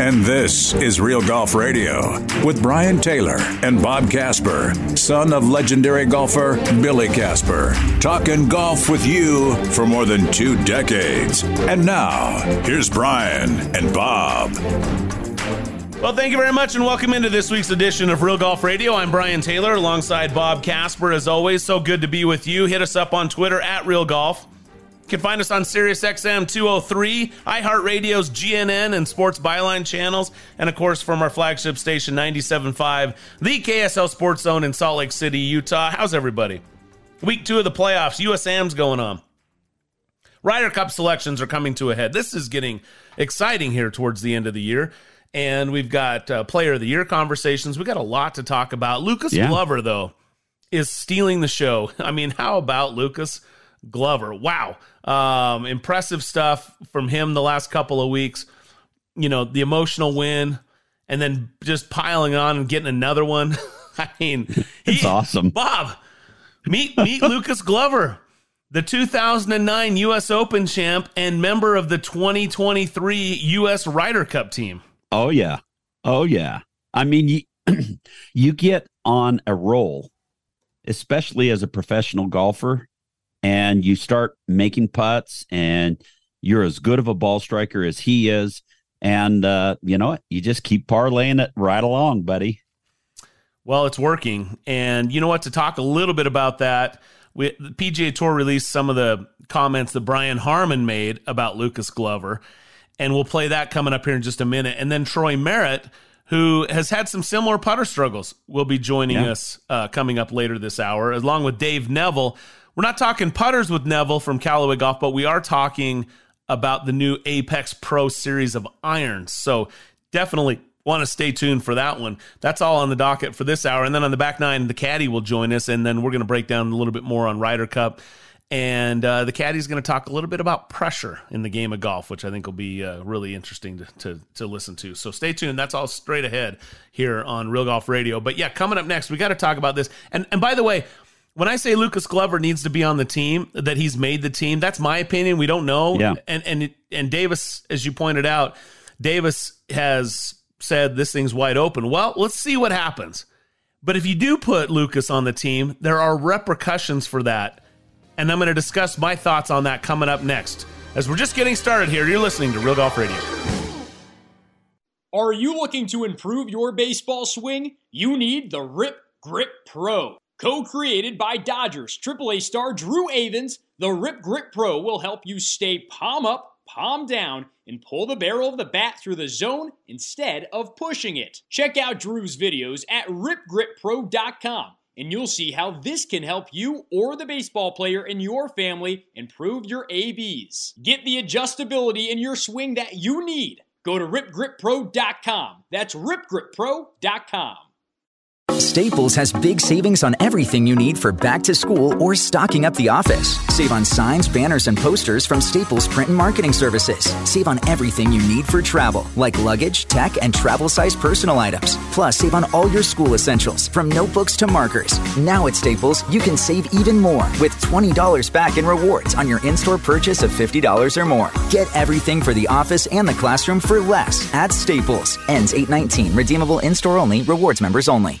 And this is Real Golf Radio with Brian Taylor and Bob Casper, son of legendary golfer Billy Casper, talking golf with you for more than two decades. And now, here's Brian and Bob. Well, thank you very much and welcome into this week's edition of Real Golf Radio. I'm Brian Taylor alongside Bob Casper. As always, so good to be with you. Hit us up on Twitter at Real Golf. Can find us on SiriusXM 203, iHeartRadio's GNN and Sports Byline channels, and of course from our flagship station 97.5, the KSL Sports Zone in Salt Lake City, Utah. How's everybody? Week two of the playoffs, USAM's going on. Ryder Cup selections are coming to a head. This is getting exciting here towards the end of the year and we've got uh, player of the year conversations. We've got a lot to talk about. Lucas yeah. Glover, though, is stealing the show. I mean, how about Lucas Glover? Wow, um, impressive stuff from him the last couple of weeks. You know, the emotional win, and then just piling on and getting another one. I mean, it's awesome, Bob. Meet meet Lucas Glover. The 2009 U.S. Open champ and member of the 2023 U.S. Ryder Cup team. Oh yeah. Oh yeah. I mean you you get on a roll, especially as a professional golfer, and you start making putts and you're as good of a ball striker as he is. And uh, you know what? You just keep parlaying it right along, buddy. Well, it's working. And you know what? To talk a little bit about that, we, the PGA Tour released some of the comments that Brian Harman made about Lucas Glover and we'll play that coming up here in just a minute. And then Troy Merritt, who has had some similar putter struggles, will be joining yeah. us uh, coming up later this hour, along with Dave Neville. We're not talking putters with Neville from Callaway Golf, but we are talking about the new Apex Pro series of irons. So definitely want to stay tuned for that one. That's all on the docket for this hour. And then on the back nine, the caddy will join us, and then we're going to break down a little bit more on Ryder Cup and uh, the caddy is going to talk a little bit about pressure in the game of golf, which I think will be uh, really interesting to, to, to listen to. So stay tuned. That's all straight ahead here on Real Golf Radio. But yeah, coming up next, we got to talk about this. And and by the way, when I say Lucas Glover needs to be on the team, that he's made the team, that's my opinion. We don't know. Yeah. And and and Davis, as you pointed out, Davis has said this thing's wide open. Well, let's see what happens. But if you do put Lucas on the team, there are repercussions for that and I'm going to discuss my thoughts on that coming up next. As we're just getting started here, you're listening to Real Golf Radio. Are you looking to improve your baseball swing? You need the Rip Grip Pro. Co created by Dodgers AAA star Drew Avans, the Rip Grip Pro will help you stay palm up, palm down, and pull the barrel of the bat through the zone instead of pushing it. Check out Drew's videos at ripgrippro.com and you'll see how this can help you or the baseball player in your family improve your ABs. Get the adjustability in your swing that you need. Go to ripgrippro.com. That's ripgrippro.com. Staples has big savings on everything you need for back to school or stocking up the office. Save on signs, banners, and posters from Staples Print and Marketing Services. Save on everything you need for travel, like luggage, tech, and travel size personal items. Plus, save on all your school essentials, from notebooks to markers. Now at Staples, you can save even more with $20 back in rewards on your in store purchase of $50 or more. Get everything for the office and the classroom for less at Staples. Ends 819. Redeemable in store only. Rewards members only.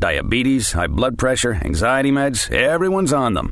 Diabetes, high blood pressure, anxiety meds, everyone's on them.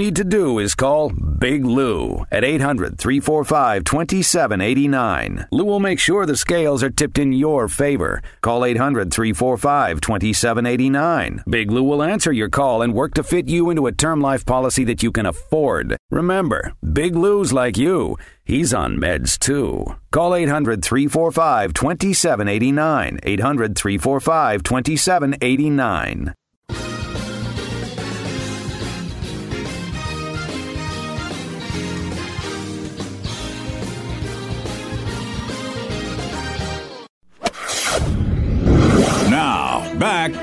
need to do is call Big Lou at 800 345 2789. Lou will make sure the scales are tipped in your favor. Call 800 345 2789. Big Lou will answer your call and work to fit you into a term life policy that you can afford. Remember, Big Lou's like you. He's on meds too. Call 800 345 2789. 800 345 2789.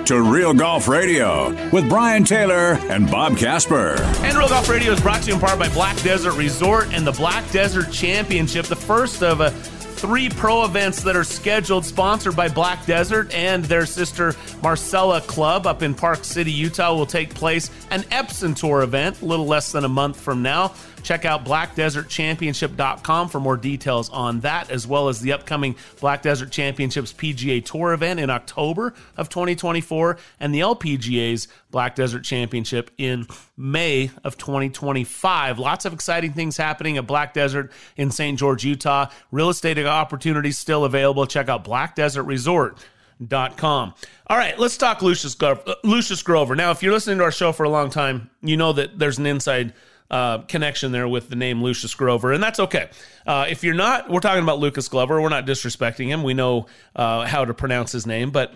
To Real Golf Radio with Brian Taylor and Bob Casper. And Real Golf Radio is brought to you in part by Black Desert Resort and the Black Desert Championship, the first of a three pro events that are scheduled, sponsored by Black Desert and their sister Marcella Club up in Park City, Utah, will take place an Epson Tour event a little less than a month from now. Check out blackdesertchampionship.com for more details on that, as well as the upcoming Black Desert Championships PGA Tour event in October of 2024 and the LPGA's Black Desert Championship in May of 2025. Lots of exciting things happening at Black Desert in St. George, Utah. Real estate opportunities still available. Check out Black Desert Resort. Dot com. All right, let's talk Lucius, Grover. Uh, Lucius Grover. Now, if you're listening to our show for a long time, you know that there's an inside uh, connection there with the name Lucius Grover, and that's okay. Uh, if you're not, we're talking about Lucas Glover. We're not disrespecting him. We know uh, how to pronounce his name, but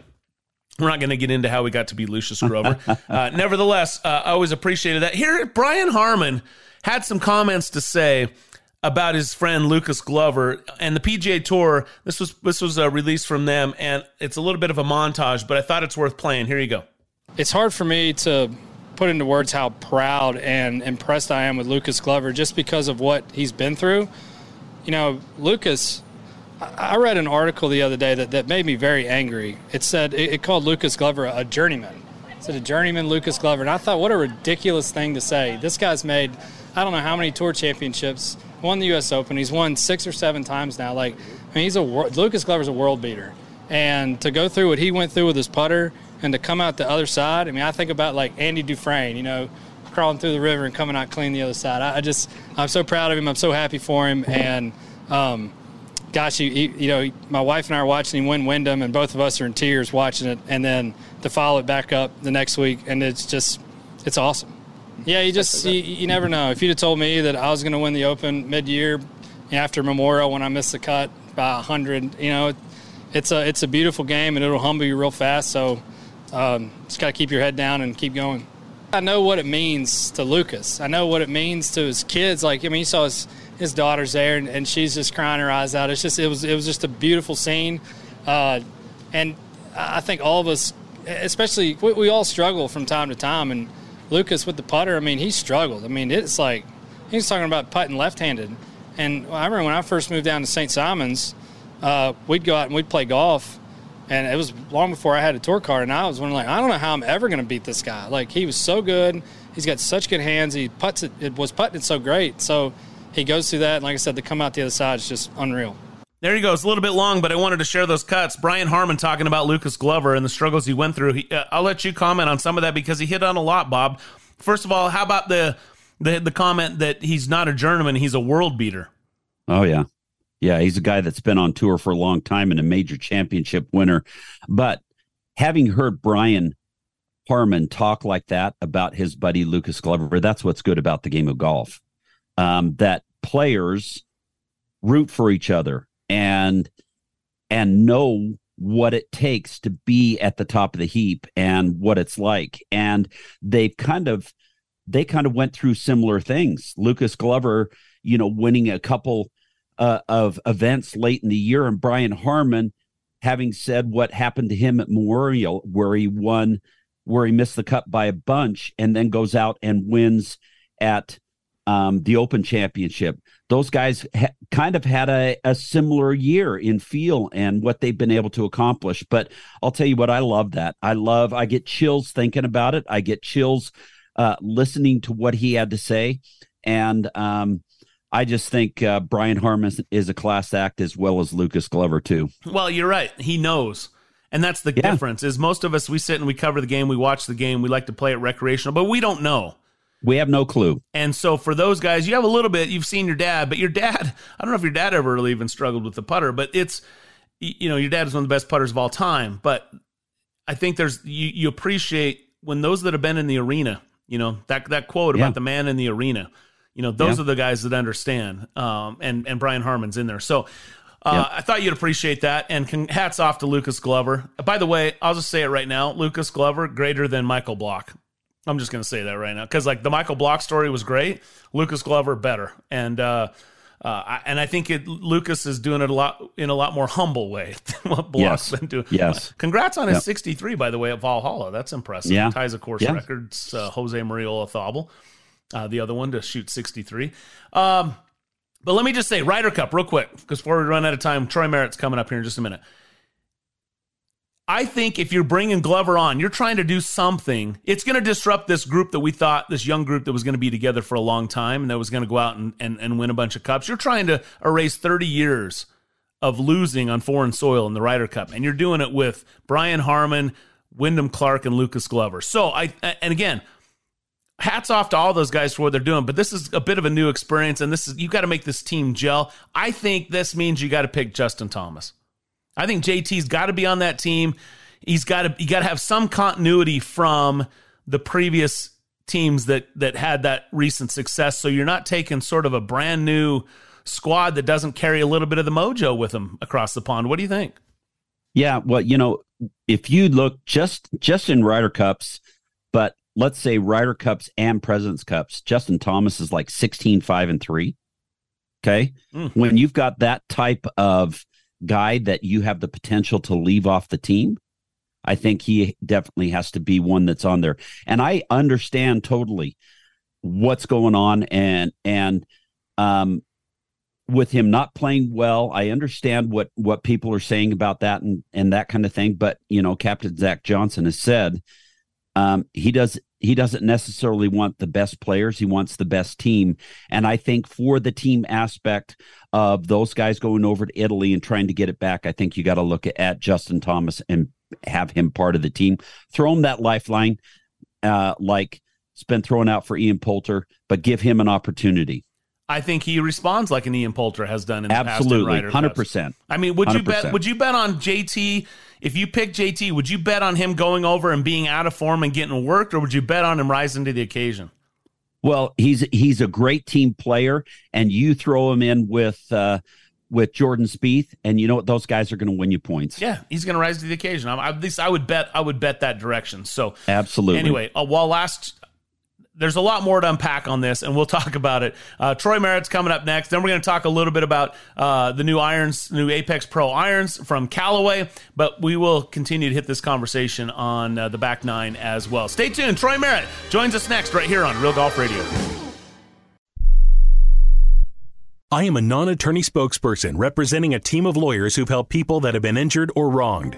we're not going to get into how we got to be Lucius Grover. Uh, nevertheless, uh, I always appreciated that. Here, Brian Harman had some comments to say about his friend Lucas Glover and the PGA Tour. This was this was a release from them, and it's a little bit of a montage, but I thought it's worth playing. Here you go. It's hard for me to put into words how proud and impressed I am with Lucas Glover just because of what he's been through. You know, Lucas. I read an article the other day that, that made me very angry. It said it, called Lucas Glover a journeyman. It said a journeyman Lucas Glover, and I thought, what a ridiculous thing to say. This guy's made I don't know how many tour championships won the U.S. Open. He's won six or seven times now. Like, I mean, he's a Lucas Glover's a world beater, and to go through what he went through with his putter and to come out the other side. I mean, I think about like Andy Dufresne, you know, crawling through the river and coming out clean the other side. I, I just, I'm so proud of him. I'm so happy for him, and um, gosh, you, you know, my wife and I are watching him win Wyndham, and both of us are in tears watching it, and then to follow it back up the next week, and it's just, it's awesome. Yeah, you just you, you, never know. If you'd have told me that I was going to win the Open mid-year after Memorial when I missed the cut by hundred, you know, it's a it's a beautiful game and it'll humble you real fast. So Um, just got to keep your head down and keep going. I know what it means to Lucas. I know what it means to his kids. Like I mean, he saw his his daughter's there, and, and she's just crying her eyes out. It's just it was it was just a beautiful scene, uh, and I think all of us, especially we, we, all struggle from time to time. And Lucas with the putter, I mean, he struggled. I mean, it's like he's talking about putting left-handed. And I remember when I first moved down to St. Simons, uh, we'd go out and we'd play golf and it was long before I had a tour card, and I was wondering, like, I don't know how I'm ever going to beat this guy. Like, he was so good. He's got such good hands. He puts it, it was putting it so great. So he goes through that. And like I said, to come out the other side is just unreal. There you go. It's a little bit long, but I wanted to share those cuts. Brian Harman talking about Lucas Glover and the struggles he went through. He, uh, I'll let you comment on some of that because he hit on a lot, Bob. First of all, how about the the, the comment that he's not a journeyman, he's a world beater? Oh yeah, yeah, he's a guy that's been on tour for a long time and a major championship winner. But having heard Brian Harman talk like that about his buddy Lucas Glover, that's what's good about the game of golf. Um, that players root for each other and and know what it takes to be at the top of the heap and what it's like. And they kind of they kind of went through similar things. Lucas Glover, you know, winning a couple uh, of events late in the year, and Brian Harman having said what happened to him at Memorial, where he won, where he missed the cut by a bunch, and then goes out and wins at um, the Open Championship. Those guys ha- kind of had a, a similar year in feel and what they've been able to accomplish. But I'll tell you what, I love that. I love, I get chills thinking about it. I get chills uh, listening to what he had to say. And um, I just think uh, Brian Harman is a class act as well as Lucas Glover too. Well, you're right. He knows. And that's the yeah. difference. Is most of us we sit and we cover the game, we watch the game, we like to play it recreational, but we don't know. We have no clue. And so for those guys, you have a little bit, you've seen your dad, but your dad, I don't know if your dad ever really even struggled with the putter, but it's you know, your dad is one of the best putters of all time, but I think there's you you appreciate when those that have been in the arena, you know, that that quote yeah. about the man in the arena you know, those yeah. are the guys that understand. Um, and and Brian Harman's in there. So uh. I thought you'd appreciate that. And can, hats off to Lucas Glover. By the way, I'll just say it right now: Lucas Glover greater than Michael Block. I'm just going to say that right now because like the Michael Block story was great. Lucas Glover better, and uh, uh, and I think it, Lucas is doing it a lot in a lot more humble way than what Block's yes. been doing. Yes. Congrats on his yep. 63, by the way, at Valhalla. That's impressive. Yeah. Ties, of course, yeah. records. Uh, Jose Maria Olazabal uh, the other one to shoot 63. Um, but let me just say, Ryder Cup, real quick, because before we run out of time, Troy Merritt's coming up here in just a minute. I think if you're bringing Glover on, you're trying to do something. It's going to disrupt this group that we thought, this young group that was going to be together for a long time and that was going to go out and, and, and win a bunch of cups. You're trying to erase 30 years of losing on foreign soil in the Ryder Cup. And you're doing it with Brian Harman, Wyndham Clark, and Lucas Glover. So I, and again, hats off to all those guys for what they're doing. But this is a bit of a new experience, and this is you got to make this team gel. I think this means you got to pick Justin Thomas. I think JT's got to be on that team. He's got to you got to have some continuity from the previous teams that that had that recent success. So you're not taking sort of a brand new squad that doesn't carry a little bit of the mojo with them across the pond. What do you think? Yeah, well, you know, if you look just just in Ryder Cups, but let's say Ryder Cups and President's Cups, Justin Thomas is like 16, 5, and 3. Okay. Mm. When you've got that type of guy that you have the potential to leave off the team, I think he definitely has to be one that's on there. And I understand totally what's going on and and um with him not playing well, I understand what what people are saying about that and and that kind of thing. But you know, Captain Zach Johnson has said um, he does he doesn't necessarily want the best players. He wants the best team. And i think for the team aspect of those guys going over to italy and trying to get it back i think you got to look at justin thomas and have him part of the team. Throw him that lifeline uh, like it's been thrown out for ian poulter but give him an opportunity I think he responds like an Ian Poulter has done in the past. Absolutely, past. hundred percent. I mean, would 100%. you bet? Would you bet on JT if you pick JT? Would you bet on him going over and being out of form and getting worked, or would you bet on him rising to the occasion? Well, he's he's a great team player, and you throw him in with uh, with Jordan Spieth, and you know what? Those guys are going to win you points. Yeah, he's going to rise to the occasion. I, at least I would bet. I would bet that direction. So absolutely. Anyway, uh, while last there's a lot more to unpack on this, and we'll talk about it. Uh, Troy Merritt's coming up next. Then we're going to talk a little bit about uh, the new irons, new Apex Pro irons from Callaway. But we will continue to hit this conversation on uh, the back nine as well. Stay tuned. Troy Merritt joins us next right here on Real Golf Radio. I am a non attorney spokesperson representing a team of lawyers who've helped people that have been injured or wronged.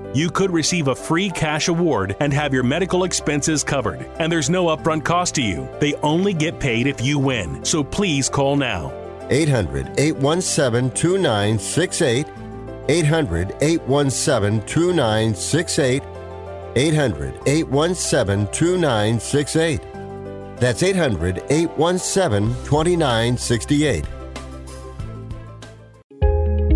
You could receive a free cash award and have your medical expenses covered. And there's no upfront cost to you. They only get paid if you win. So please call now. 800 817 2968. 800 817 2968. 800 817 2968. That's 800 817 2968.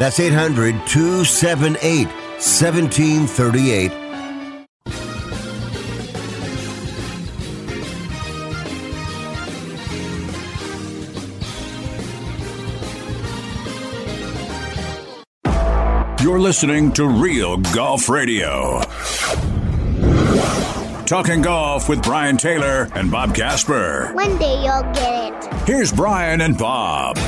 That's 800 278 1738. You're listening to Real Golf Radio. Talking golf with Brian Taylor and Bob Casper. One day you'll get it. Here's Brian and Bob.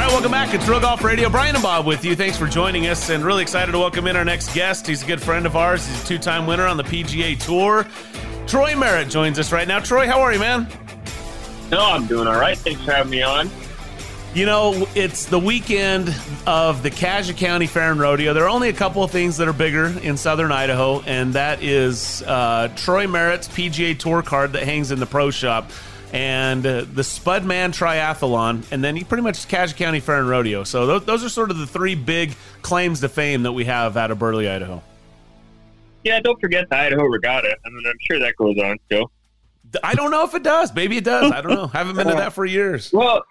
All right, welcome back. It's Real Golf Radio. Brian and Bob with you. Thanks for joining us, and really excited to welcome in our next guest. He's a good friend of ours. He's a two-time winner on the PGA Tour. Troy Merritt joins us right now. Troy, how are you, man? No, I'm doing all right. Thanks for having me on. You know, it's the weekend of the Cassia County Fair and Rodeo. There are only a couple of things that are bigger in southern Idaho, and that is uh, Troy Merritt's PGA Tour card that hangs in the pro shop and uh, the Spudman Triathlon, and then he pretty much Cassia County Fair and Rodeo. So those, those are sort of the three big claims to fame that we have out of Burley, Idaho. Yeah, don't forget the Idaho Regatta. I mean, I'm sure that goes on still. I don't know if it does. Maybe it does. I don't know. Haven't been to that for years. Well,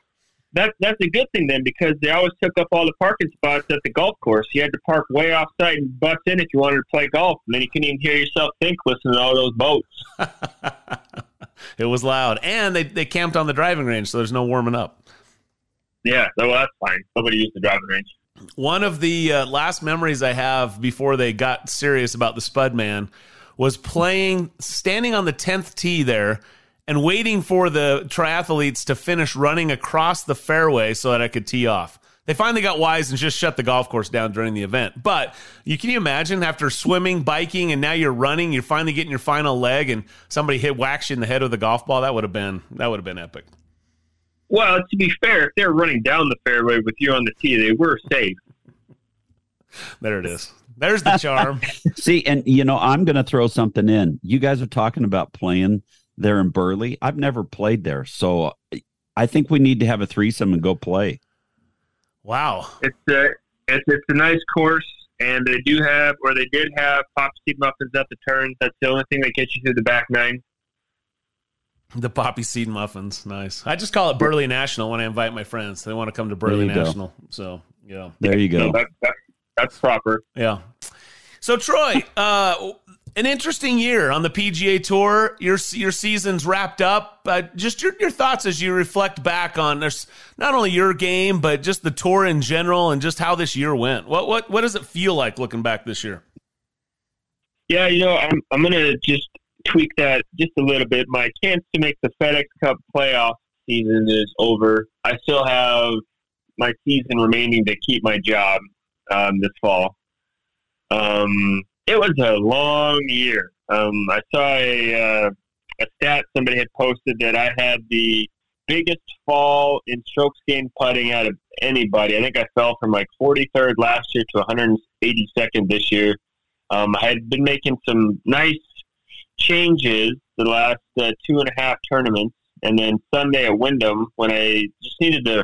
that that's a good thing then because they always took up all the parking spots at the golf course. You had to park way off site and bust in if you wanted to play golf. And then you couldn't even hear yourself think listening to all those boats. it was loud. And they, they camped on the driving range, so there's no warming up. Yeah, so that's fine. Nobody used the driving range. One of the uh, last memories I have before they got serious about the Spud Man was playing, standing on the 10th tee there and waiting for the triathletes to finish running across the fairway so that I could tee off. They finally got wise and just shut the golf course down during the event. But you can you imagine after swimming, biking, and now you're running, you're finally getting your final leg, and somebody hit whacks you in the head with a golf ball. That would have been that would have been epic. Well, to be fair, if they're running down the fairway with you on the tee, they were safe. There it is. There's the charm. See, and you know, I'm going to throw something in. You guys are talking about playing there in Burley. I've never played there, so I think we need to have a threesome and go play. Wow, it's a it's, it's a nice course, and they do have, or they did have, pop seed muffins at the turns. That's the only thing that gets you through the back nine. The poppy seed muffins, nice. I just call it Burley National when I invite my friends. They want to come to Burley National, go. so yeah. There you go. So that, that, that's proper. Yeah. So Troy, uh, an interesting year on the PGA Tour. Your your season's wrapped up. Uh, just your your thoughts as you reflect back on there's not only your game but just the tour in general and just how this year went. What what what does it feel like looking back this year? Yeah, you know, I'm I'm gonna just tweak that just a little bit. My chance to make the FedEx Cup playoff season is over. I still have my season remaining to keep my job um, this fall. Um, it was a long year. Um, I saw a, uh, a stat somebody had posted that I had the biggest fall in strokes gained putting out of anybody. I think I fell from like 43rd last year to 182nd this year. Um, I had been making some nice changes the last uh, two and a half tournaments, and then Sunday at Wyndham when I just needed to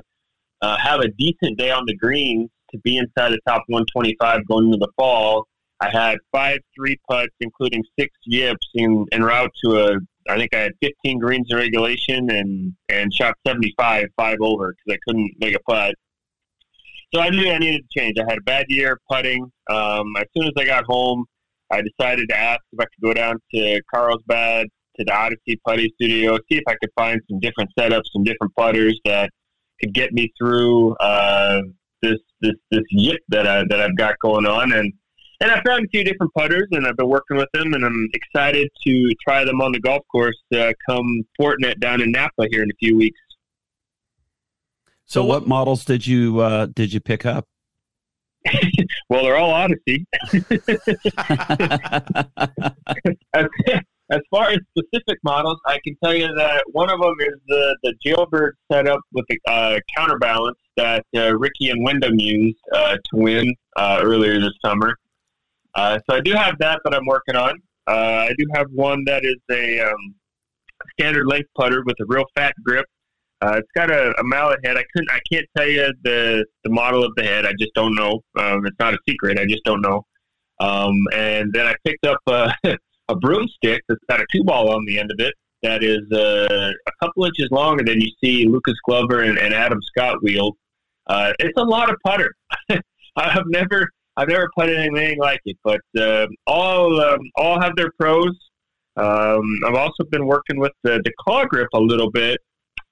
uh, have a decent day on the greens to be inside the top 125 going into the fall. I had five three putts, including six yips, in, en route to a. I think I had 15 greens in regulation and and shot 75 five over because I couldn't make a putt. So I knew I needed to change. I had a bad year putting. Um, as soon as I got home, I decided to ask if I could go down to Carlsbad to the Odyssey Putty Studio, see if I could find some different setups, some different putters that could get me through uh, this this this yip that I that I've got going on, and and I found a few different putters, and I've been working with them, and I'm excited to try them on the golf course uh, come Fortinet down in Napa here in a few weeks. So, so what models did you uh, did you pick up? well, they're all Odyssey. as, as, far as specific models, I can tell you that one of them is the, the Jailbird setup with the uh, counterbalance that uh, Ricky and Wyndham used uh, to win uh, earlier this summer. Uh, so I do have that that I'm working on. Uh, I do have one that is a um, standard length putter with a real fat grip uh, it's got a, a, mallet head. I couldn't. I can't tell you the the model of the head. I just don't know. Um, it's not a secret. I just don't know. Um, and then I picked up a, a broomstick that's got a two ball on the end of it that is uh, a couple inches longer than you see Lucas Glover and, and Adam Scott wield. Uh, it's a lot of putter. I've never I've never put anything like it, but uh, all um, all have their pros. Um, I've also been working with the, the claw grip a little bit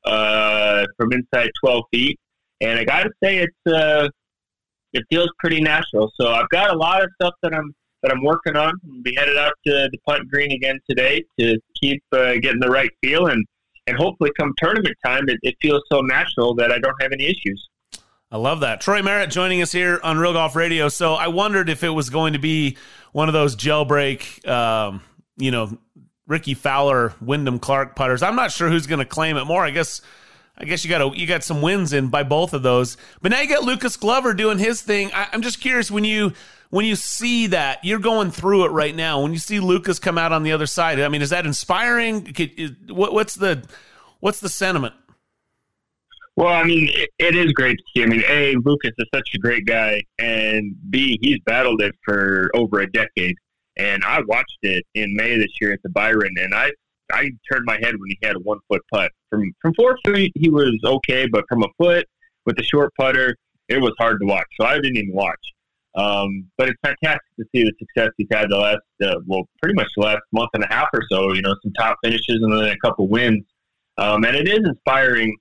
uh, from inside 12 feet. And I got to say, it's uh, it feels pretty natural. So I've got a lot of stuff that I'm that I'm working on. I'll be headed out to the punt green again today to keep uh, getting the right feel and and hopefully come tournament time, it, it feels so natural that I don't have any issues. I love that. Troy Merritt joining us here on Real Golf Radio. So I wondered if it was going to be one of those jailbreak, um, you know, Rickie Fowler, Wyndham Clark putters. I'm not sure who's going to claim it more. I guess I guess you got a, you got some wins in by both of those. But now you got Lucas Glover doing his thing. I, I'm just curious when you when you see that you're going through it right now. When you see Lucas come out on the other side, I mean, is that inspiring? Could, what, what's the what's the sentiment? Well, I mean, it, it is great to see. I mean, a Lucas is such a great guy, and b he's battled it for over a decade. And I watched it in May this year at the Byron, and I I turned my head when he had a one foot putt. From from four feet, he was okay, but from a foot with the short putter, it was hard to watch. So I didn't even watch. Um, but it's fantastic to see the success he's had the last, uh, well, pretty much the last month and a half or so. You know, some top finishes and then a couple wins. Um, and it is inspiring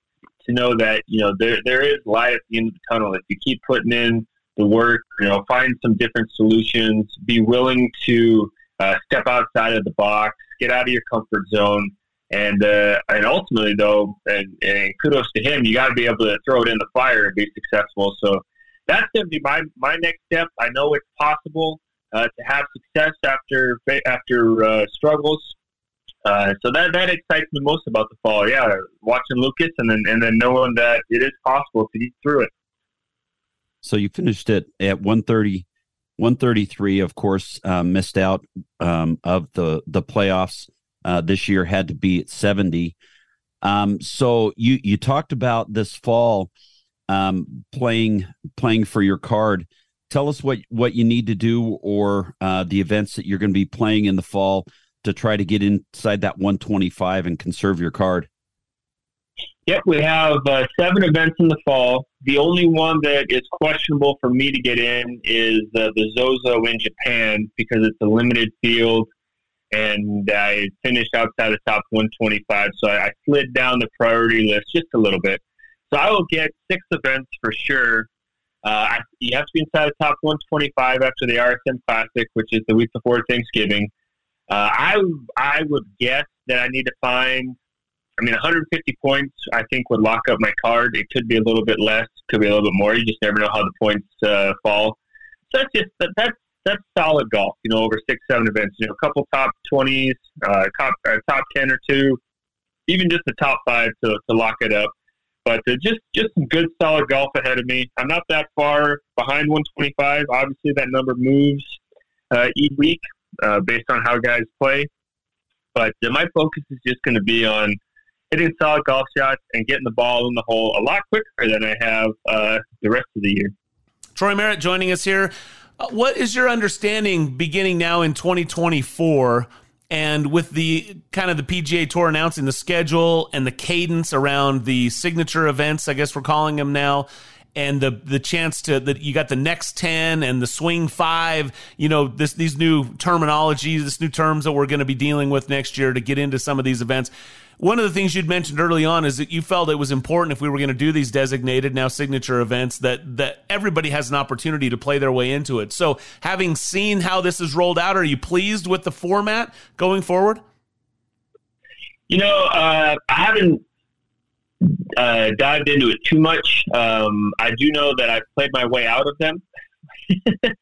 to know that you know there there is light at the end of the tunnel if you keep putting in the work, you know, find some different solutions, be willing to uh, step outside of the box, get out of your comfort zone, and uh, and ultimately though, and, and kudos to him, you got to be able to throw it in the fire and be successful. So that's going to be my my next step. I know it's possible uh, to have success after after uh, struggles. Uh, so that that excites me most about the fall. Yeah, watching Lucas and then and then knowing that it is possible to get through it. So you finished it at 130, 133. Of course, uh, missed out um, of the the playoffs uh, this year. Had to be at 70. Um, so you you talked about this fall um, playing playing for your card. Tell us what what you need to do or uh, the events that you're going to be playing in the fall to try to get inside that 125 and conserve your card. Yep, we have uh, seven events in the fall. The only one that is questionable for me to get in is uh, the Zozo in Japan because it's a limited field, and I finished outside the top 125, so I, I slid down the priority list just a little bit. So I will get six events for sure. Uh, I, you have to be inside the top 125 after the RSM Classic, which is the week before Thanksgiving. Uh, I I would guess that I need to find. I mean, 150 points I think would lock up my card. It could be a little bit less, could be a little bit more. You just never know how the points uh, fall. So that's just that, that's that's solid golf. You know, over six seven events. You know, a couple top 20s, uh, top uh, top 10 or two, even just the top five to to lock it up. But uh, just just some good solid golf ahead of me. I'm not that far behind 125. Obviously, that number moves each week, uh, based on how guys play. But my focus is just going to be on hitting solid golf shots and getting the ball in the hole a lot quicker than I have uh, the rest of the year. Troy Merritt joining us here. Uh, what is your understanding beginning now in 2024? And with the kind of the PGA Tour announcing the schedule and the cadence around the signature events, I guess we're calling them now, and the the chance to that you got the next 10 and the swing 5 you know this these new terminologies this new terms that we're going to be dealing with next year to get into some of these events. One of the things you'd mentioned early on is that you felt it was important if we were going to do these designated now signature events that that everybody has an opportunity to play their way into it. So having seen how this is rolled out are you pleased with the format going forward? You know uh, i haven't uh, dived into it too much. Um, I do know that I've played my way out of them.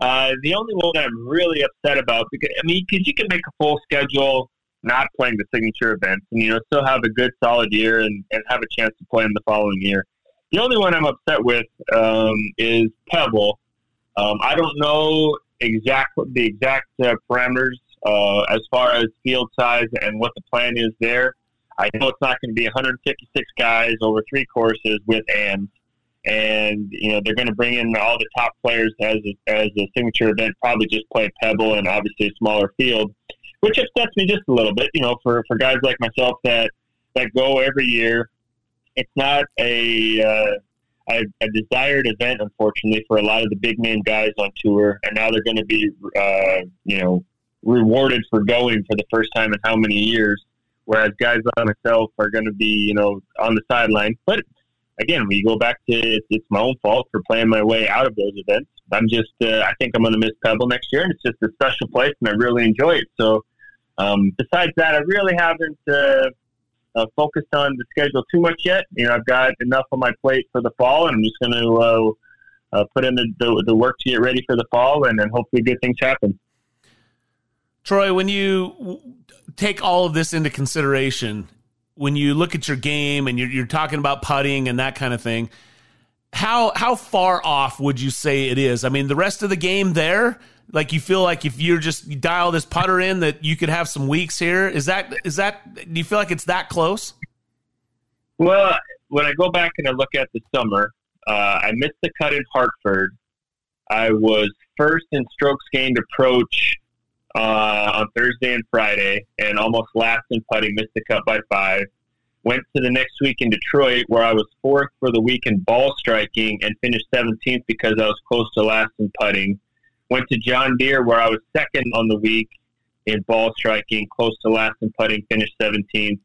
uh, the only one that I'm really upset about, because I mean, because you can make a full schedule not playing the signature events, and you know, still have a good solid year and, and have a chance to play in the following year. The only one I'm upset with um, is Pebble. Um, I don't know exactly the exact uh, parameters uh, as far as field size and what the plan is there. I know it's not going to be 156 guys over three courses with AMs, and you know they're going to bring in all the top players as a, as a signature event. Probably just play Pebble and obviously a smaller field, which upsets me just a little bit. You know, for for guys like myself that that go every year, it's not a uh, a, a, desired event, unfortunately, for a lot of the big name guys on tour, and now they're going to be, uh, you know, rewarded for going for the first time in how many years whereas guys like myself are going to be, you know, on the sideline. But again, we go back to it's, my own fault for playing my way out of those events. I'm just, uh, I think I'm going to miss Pebble next year, and it's just a special place, and I really enjoy it. So, um, besides that, I really haven't uh, uh, focused on the schedule too much yet. You know, I've got enough on my plate for the fall, and I'm just going to uh, uh, put in the, the, the work to get ready for the fall, and then hopefully good things happen. Troy, when you take all of this into consideration, when you look at your game and you're, you're talking about putting and that kind of thing, how how far off would you say it is? I mean, the rest of the game there, like you feel like if you're just you dial this putter in, that you could have some weeks here. Is that is that? Do you feel like it's that close? Well, when I go back and I look at the summer, uh, I missed the cut in Hartford. I was first in strokes gained approach uh, on Thursday and Friday, and almost last in putting, missed the cut by five. Went to the next week in Detroit, where I was fourth for the week in ball striking and finished 17th because I was close to last in putting. Went to John Deere, where I was second on the week in ball striking, close to last in putting, finished 17th.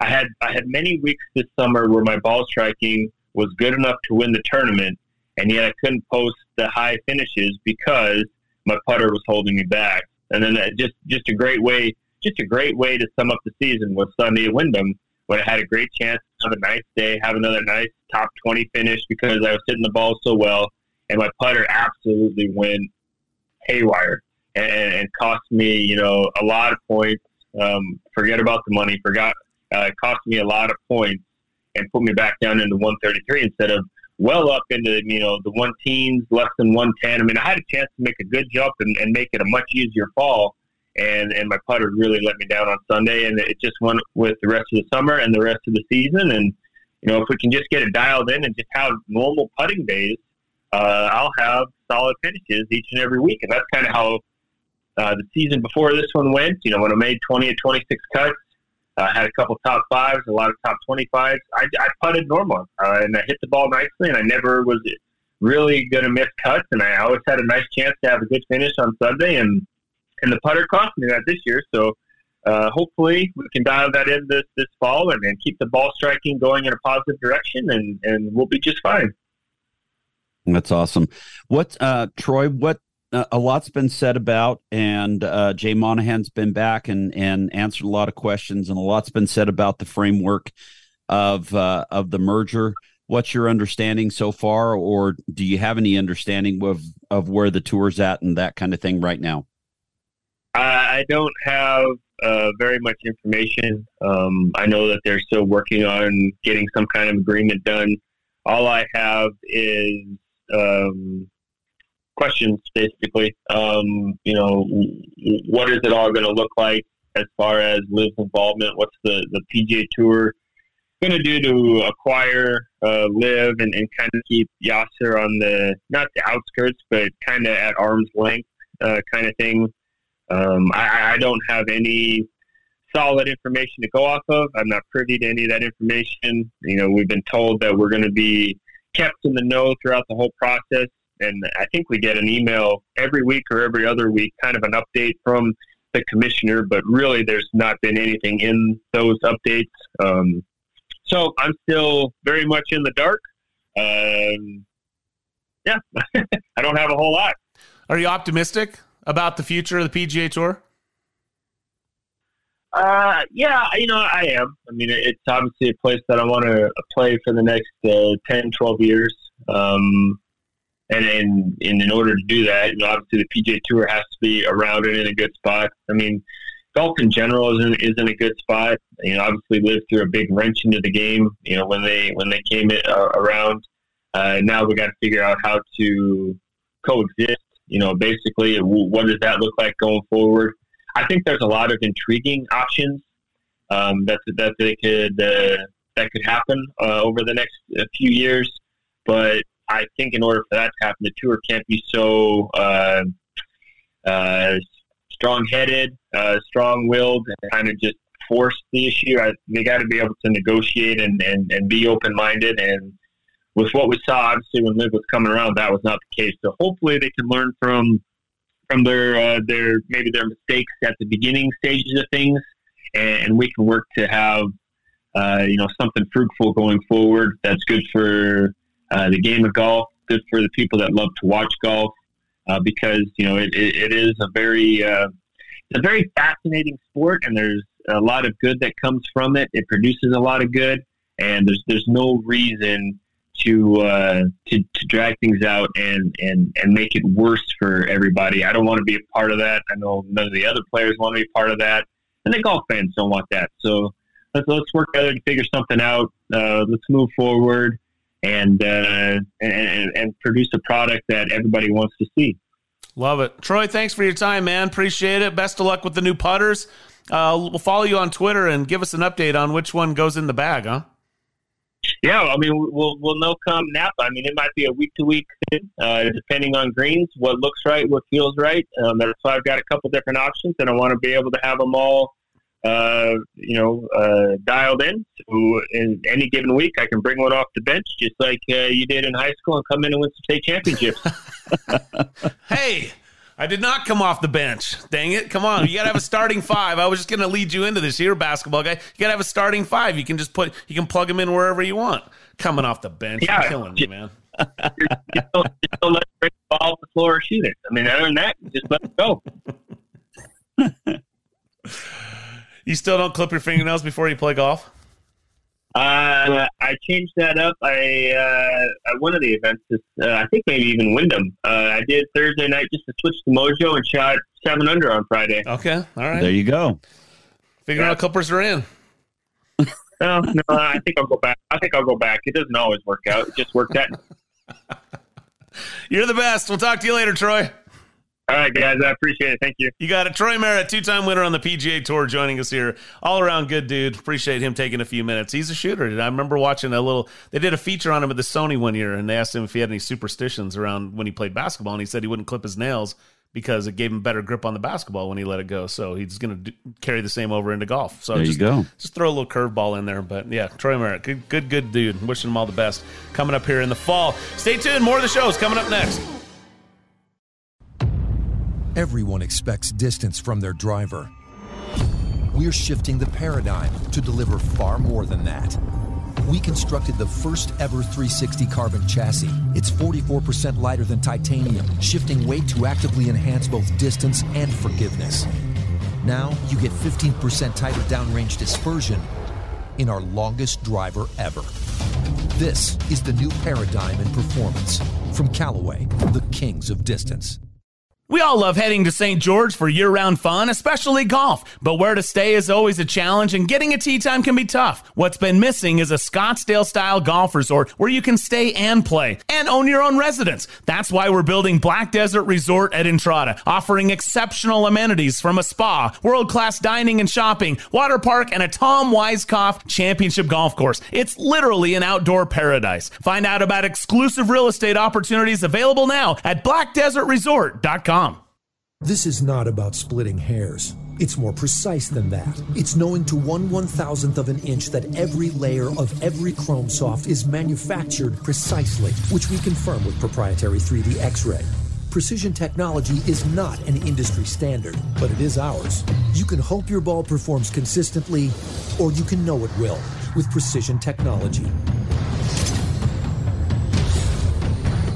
I had I had many weeks this summer where my ball striking was good enough to win the tournament, and yet I couldn't post the high finishes because my putter was holding me back. And then uh, just just a great way, just a great way to sum up the season was Sunday at Wyndham when I had a great chance to have a nice day, have another nice top twenty finish because I was hitting the ball so well, and my putter absolutely went haywire and, and cost me, you know, a lot of points. Um, forget about the money. Forgot uh, it cost me a lot of points and put me back down into 133 instead of well up into you know the one teens, less than 110. I mean, I had a chance to make a good jump and, and make it a much easier fall, and and my putter really let me down on Sunday, and it just went with the rest of the summer and the rest of the season. And you know, if we can just get it dialed in and just have normal putting days, uh, I'll have solid finishes each and every week, and that's kind of how uh, the season before this one went. You know, when I made 20 or 26 cuts, I uh, had a couple top fives, a lot of top 25s. I, I putted normal, uh, and I hit the ball nicely, and I never was really going to miss cuts, and I always had a nice chance to have a good finish on Sunday, and and the putter cost me that this year. So uh, hopefully we can dial that in this this fall and, and keep the ball striking going in a positive direction, and and we'll be just fine. That's awesome. What, uh, Troy? What a lot's been said about, and uh, Jay Monahan's been back and and answered a lot of questions, and a lot's been said about the framework of uh, of the merger. What's your understanding so far, or do you have any understanding of of where the tour's at and that kind of thing right now? I don't have uh, very much information. Um, I know that they're still working on getting some kind of agreement done. All I have is um, questions, basically. Um, you know, what is it all going to look like as far as LIV's involvement? What's the, the PGA Tour going to do to acquire uh, LIV and, and kind of keep Yasser on the, not the outskirts, but kind of at arm's length uh, kind of thing? Um, I, I don't have any solid information to go off of. I'm not privy to any of that information. You know, we've been told that we're going to be kept in the know throughout the whole process and I think we get an email every week or every other week, kind of an update from the commissioner. But really, there's not been anything in those updates. Um, so I'm still very much in the dark. Um, yeah, I don't have a whole lot. Are you optimistic about the future of the PGA Tour? Uh, yeah, you know, I am. I mean, it's obviously a place that I want to play for the next uh, 10, 12 years. Um, and in, in, in order to do that, you know, obviously the PGA Tour has to be around and in a good spot. I mean, golf in general isn't is in a good spot. You know, obviously LIV threw a big wrench into the game. You know, when they when they came in, uh, around. Uh, now we got to figure out how to coexist. You know, basically, what does that look like going forward? I think there's a lot of intriguing options um, that that they could uh, that could happen uh, over the next few years, but I think in order for that to happen, the tour can't be so uh, uh, strong-headed, uh, strong-willed, and kind of just force the issue. I, they got to be able to negotiate and, and, and be open-minded. And with what we saw, obviously, when LIV was coming around, that was not the case. So hopefully, they can learn from from their uh, their maybe their mistakes at the beginning stages of things, and, and we can work to have uh, you know something fruitful going forward that's good for uh, the game of golf, good for the people that love to watch golf, uh, because you know it, it, it is a very uh, it's a very fascinating sport, and there's a lot of good that comes from it. It produces a lot of good, and there's there's no reason to uh, to, to drag things out and, and and make it worse for everybody. I don't want to be a part of that. I know none of the other players want to be part of that, and the golf fans don't want that. So let's let's work together to figure something out. Uh, let's move forward and, uh, and and produce a product that everybody wants to see. Love it, Troy. Thanks for your time, man. Appreciate it. Best of luck with the new putters. Uh, we'll follow you on Twitter and give us an update on which one goes in the bag, huh? Yeah, I mean, we'll we'll know come Napa. I mean, it might be a week to week thing, uh, depending on greens, what looks right, what feels right. Um, that's why I've got a couple different options, and I want to be able to have them all uh, you know, uh, dialed in. So in any given week, I can bring one off the bench, just like uh, you did in high school, and come in and win some state championships. hey, I did not come off the bench. Dang it! Come on, you got to have a starting five. I was just going to lead you into this here, basketball guy. You got to have a starting five. You can just put, you can plug them in wherever you want. Coming off the bench, yeah, you're killing me, man. just, don't, just don't let the ball off the floor or shoot it. I mean, other than that, just let it go. you still don't clip your fingernails before you play golf? Uh, I changed that up. I uh, at one of the events, uh, I think maybe even Wyndham. Uh, I did Thursday night just to switch to Mojo and shot seven under on Friday. Okay, all right. There you go. Fingernail yeah. clippers are in. no, no, I think I'll go back. I think I'll go back. It doesn't always work out. It just worked out. You're the best. We'll talk to you later, Troy. All right, guys. I appreciate it. Thank you. You got it. Troy Merritt, two time winner on the PGA Tour, joining us here. All around good dude. Appreciate him taking a few minutes. He's a shooter. I remember watching a little, they did a feature on him at the Sony one year, and they asked him if he had any superstitions around when he played basketball, and he said he wouldn't clip his nails because it gave him better grip on the basketball when he let it go. So he's going to carry the same over into golf. So there just, you go. Just throw a little curveball in there. But yeah, Troy Merritt, good, good, good dude. Wishing him all the best coming up here in the fall. Stay tuned. More of the shows coming up next. Everyone expects distance from their driver. We're shifting the paradigm to deliver far more than that. We constructed the first ever 360 carbon chassis. It's 44% lighter than titanium, shifting weight to actively enhance both distance and forgiveness. Now you get 15% tighter downrange dispersion in our longest driver ever. This is the new paradigm in performance from Callaway, the kings of distance. We all love heading to St. George for year round fun, especially golf. But where to stay is always a challenge, and getting a tee time can be tough. What's been missing is a Scottsdale style golf resort where you can stay and play and own your own residence. That's why we're building Black Desert Resort at Entrada, offering exceptional amenities from a spa, world class dining and shopping, water park, and a Tom Weiskopf championship golf course. It's literally an outdoor paradise. Find out about exclusive real estate opportunities available now at blackdesertresort.com. This is not about splitting hairs. It's more precise than that. It's knowing to one one thousandth of an inch that every layer of every Chrome Soft is manufactured precisely, which we confirm with proprietary 3D X-ray. Precision technology is not an industry standard, but it is ours. You can hope your ball performs consistently, or you can know it will with precision technology.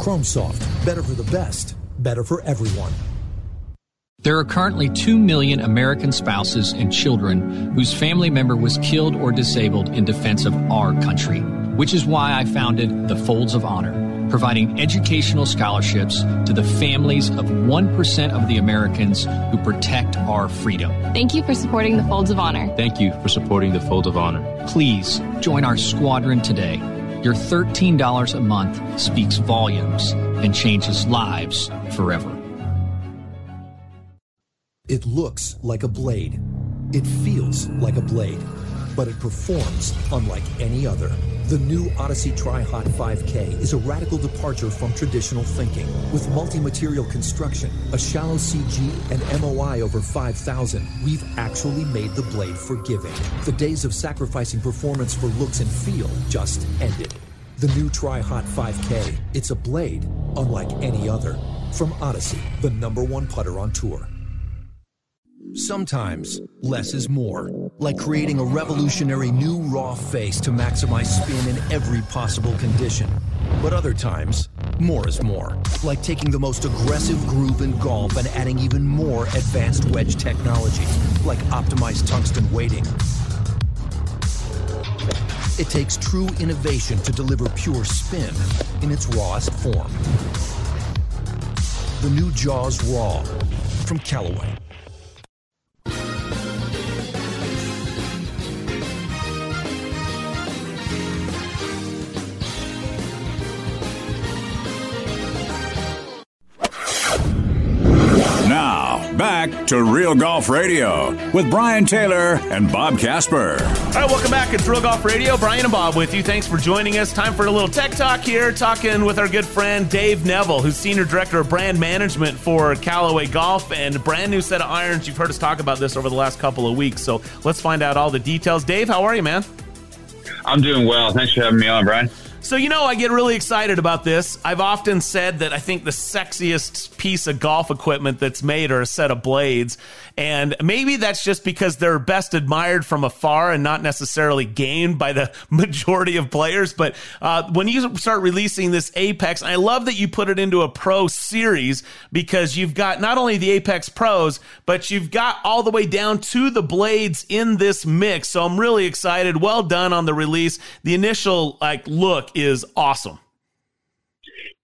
Chrome Soft, better for the best, better for everyone. There are currently 2 million American spouses and children whose family member was killed or disabled in defense of our country, which is why I founded the Folds of Honor, providing educational scholarships to the families of 1% of the Americans who protect our freedom. Thank you for supporting the Folds of Honor. Thank you for supporting the Folds of Honor. Please join our squadron today. Your $13 a month speaks volumes and changes lives forever. It looks like a blade. It feels like a blade, but it performs unlike any other. The new Odyssey Tri-Hot 5K is a radical departure from traditional thinking. With multi-material construction, a shallow CG, and MOI over 5,000, we've actually made the blade forgiving. The days of sacrificing performance for looks and feel just ended. The new Tri-Hot 5K, it's a blade unlike any other. From Odyssey, the number one putter on tour. Sometimes less is more, like creating a revolutionary new raw face to maximize spin in every possible condition. But other times, more is more, like taking the most aggressive groove in golf and adding even more advanced wedge technology, like optimized tungsten weighting. It takes true innovation to deliver pure spin in its rawest form. The new Jaws Raw from Callaway. Back to Real Golf Radio with Brian Taylor and Bob Casper. All right, welcome back. It's Real Golf Radio. Brian and Bob with you. Thanks for joining us. Time for a little tech talk here, talking with our good friend Dave Neville, who's Senior Director of Brand Management for Callaway Golf and a brand new set of irons. You've heard us talk about this over the last couple of weeks, so let's find out all the details. Dave, how are you, man? I'm doing well. Thanks for having me on, Brian. So, you know, I get really excited about this. I've often said that I think the sexiest piece of golf equipment that's made are a set of blades. And maybe that's just because they're best admired from afar and not necessarily gained by the majority of players. But uh, when you start releasing this Apex, I love that you put it into a pro series because you've got not only the Apex Pros, but you've got all the way down to the blades in this mix. So I'm really excited. Well done on the release. The initial like look is awesome.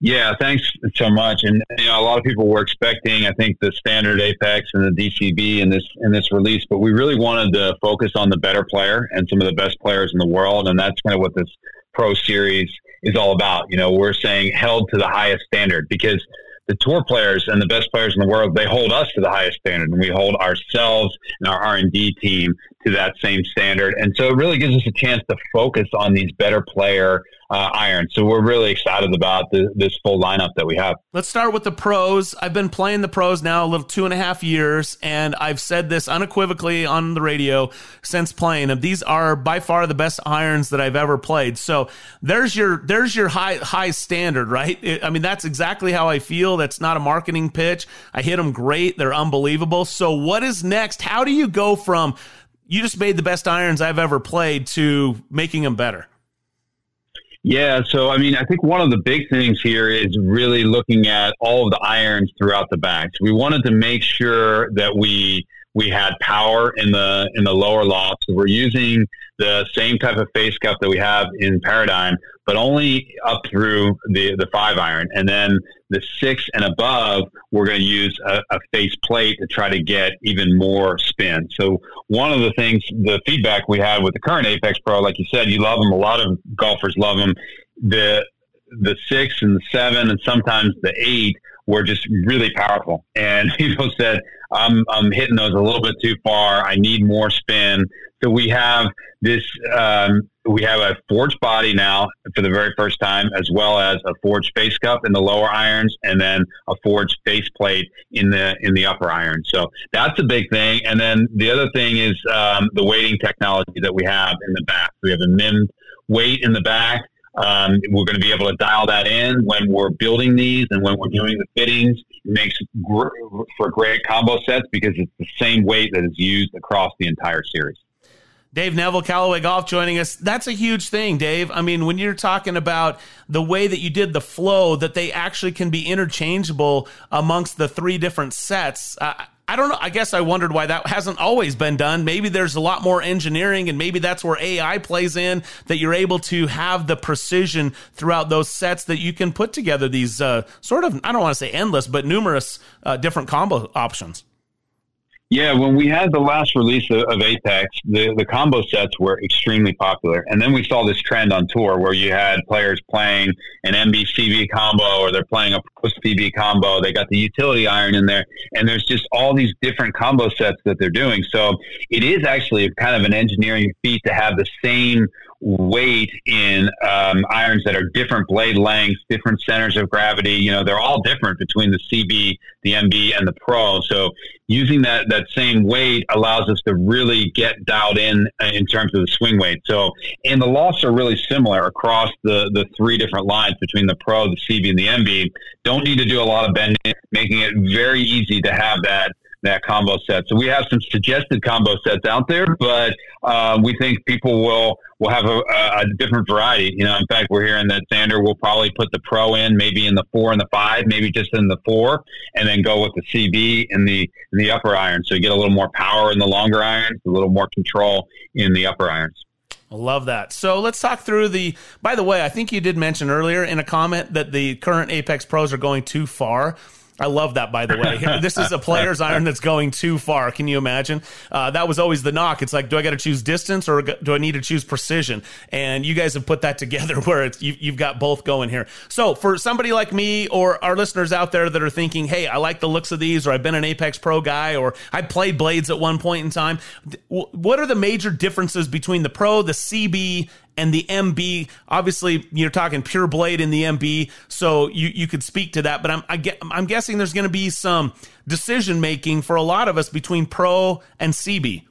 Yeah, thanks so much. And you know, a lot of people were expecting, I think, the standard Apex and the DCB in this in this release, but we really wanted to focus on the better player and some of the best players in the world, and that's kind of what this Pro Series is all about. You know, we're saying held to the highest standard because the tour players and the best players in the world they hold us to the highest standard and we hold ourselves and our r&d team to that same standard and so it really gives us a chance to focus on these better player uh, iron. So we're really excited about the, this full lineup that we have. Let's start with the pros. I've been playing the pros now a little two and a half years, and I've said this unequivocally on the radio since playing them. These are by far the best irons that I've ever played. So there's your there's your high high standard, right? I mean that's exactly how I feel. That's not a marketing pitch. I hit them great. They're unbelievable. So what is next? How do you go from you just made the best irons I've ever played to making them better? Yeah, so I mean, I think one of the big things here is really looking at all of the irons throughout the. So we wanted to make sure that we we had power in the in the lower loft. So we're using the same type of face cup that we have in Paradigm, but only up through the the five iron, and then the six and above, we're going to use a, a face plate to try to get even more spin. So one of the things, the feedback we had with the current Apex Pro, like you said, you love them. A lot of golfers love them. The the six and the seven, and sometimes the eight were just really powerful. And people said, I'm, I'm hitting those a little bit too far. I need more spin. So we have this, um, we have a forged body now for the very first time, as well as a forged face cup in the lower irons, and then a forged face plate in the in the upper iron. So that's a big thing. And then the other thing is um, the weighting technology that we have in the back. We have a MIM weight in the back um, we're going to be able to dial that in when we're building these and when we're doing the fittings. It makes gr- for great combo sets because it's the same weight that is used across the entire series. Dave Neville, Callaway Golf, joining us. That's a huge thing, Dave. I mean, when you're talking about the way that you did the flow, that they actually can be interchangeable amongst the three different sets. Uh, I don't know. I guess I wondered why that hasn't always been done. Maybe there's a lot more engineering, and maybe that's where AI plays in. That you're able to have the precision throughout those sets that you can put together these uh, sort of I don't want to say endless, but numerous uh, different combo options. Yeah, when we had the last release of, of, Apex, the, the combo sets were extremely popular. And then we saw this trend on tour where you had players playing an MB combo or they're playing a post PB combo. They got the utility iron in there. And there's just all these different combo sets that they're doing. So it is actually kind of an engineering feat to have the same weight in um, irons that are different blade lengths, different centers of gravity. You know, they're all different between the CB, the MB, and the Pro. So using that that same weight allows us to really get dialed in uh, in terms of the swing weight. So, and the lofts are really similar across the the three different lines between the Pro, the CB, and the MB. Don't need to do a lot of bending, making it very easy to have that that combo set. So we have some suggested combo sets out there, but uh, we think people will will have a, a, different variety. You know, in fact, we're hearing that Xander will probably put the Pro in, maybe in the four and the five, maybe just in the four, and then go with the CB in the in the upper iron. So you get a little more power in the longer irons, a little more control in the upper irons. Love that. So let's talk through the. By the way, I think you did mention earlier in a comment that the current Apex Pros are going too far. I love that, by the way. this is a player's iron that's going too far. Can you imagine? Uh, that was always the knock. It's like, do I got to choose distance or do I need to choose precision? And you guys have put that together where it's, you, you've got both going here. So for somebody like me or our listeners out there that are thinking, hey, I like the looks of these, or I've been an Apex Pro guy, or I played blades at one point in time, what are the major differences between the Pro, the CB, and the MB. Obviously, you're talking pure blade in the MB, so you you could speak to that. But I'm I get, I'm guessing there's going to be some decision making for a lot of us between Pro and CB.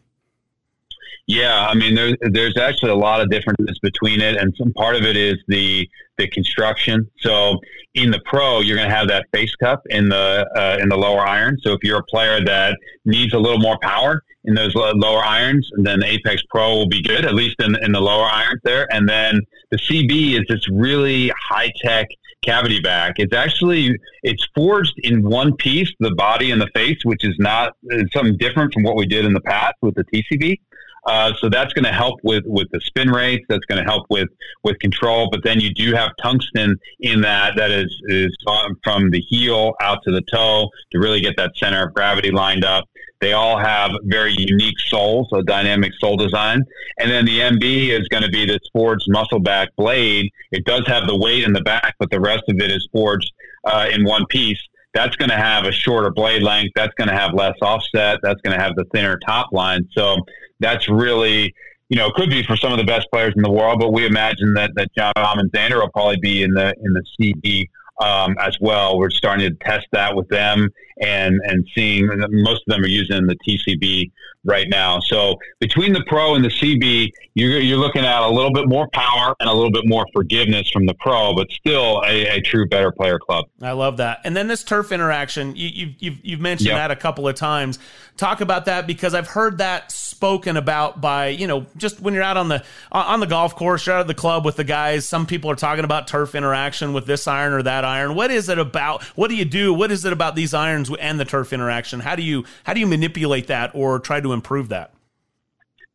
Yeah, I mean, there's there's actually a lot of differences between it, and some part of it is the the construction. So in the pro, you're going to have that face cup in the uh, in the lower iron. So if you're a player that needs a little more power in those lower irons, and then the Apex Pro will be good, at least in in the lower irons there. And then the CB is this really high tech cavity back. It's actually it's forged in one piece, the body and the face, which is not something different from what we did in the past with the TCB. Uh, so that's going to help with, with the spin rates. That's going to help with, with control. But then you do have tungsten in that that is is from the heel out to the toe to really get that center of gravity lined up. They all have very unique soles, a dynamic sole design. And then the MB is going to be this forged muscle back blade. It does have the weight in the back, but the rest of it is forged uh, in one piece. That's going to have a shorter blade length. That's going to have less offset. That's going to have the thinner top line. So that's really, you know, could be for some of the best players in the world, but we imagine that, that Jon and Xander will probably be in the, in the CB um, as well. We're starting to test that with them and and seeing most of them are using the TCB right now. So between the Pro and the CB, you're, you're looking at a little bit more power and a little bit more forgiveness from the Pro, but still a, a true better player club. I love that. And then this turf interaction, you, you've, you've, you've mentioned yep. that a couple of times. Talk about that because I've heard that spoken about by you know just when you're out on the on the golf course, you're out at the club with the guys. Some people are talking about turf interaction with this iron or that iron. What is it about? What do you do? What is it about these irons and the turf interaction? How do you how do you manipulate that or try to improve that?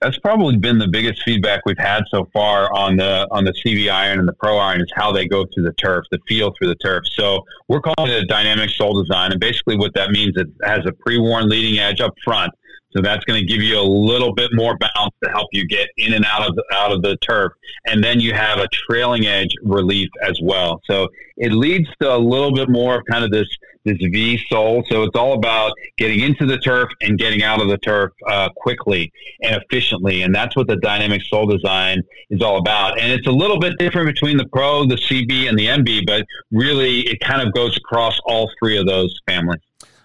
That's probably been the biggest feedback we've had so far on the on the CB iron and the Pro iron is how they go through the turf, the feel through the turf. So we're calling it a dynamic sole design, and basically what that means is it has a pre-worn leading edge up front so that's going to give you a little bit more bounce to help you get in and out of the, out of the turf, and then you have a trailing edge relief as well. So it leads to a little bit more of kind of this this V sole. So it's all about getting into the turf and getting out of the turf uh, quickly and efficiently, and that's what the dynamic sole design is all about. And it's a little bit different between the Pro, the CB, and the MB, but really it kind of goes across all three of those families.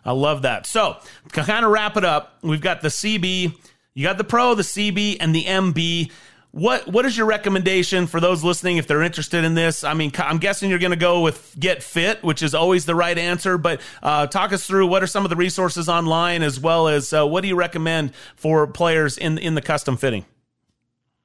I love that. So, to kind of wrap it up, we've got the CB, you got the Pro, the CB, and the MB. What what is your recommendation for those listening if they're interested in this? I mean, I'm guessing you're going to go with Get Fit, which is always the right answer. But uh, talk us through what are some of the resources online, as well as uh, what do you recommend for players in in the custom fitting?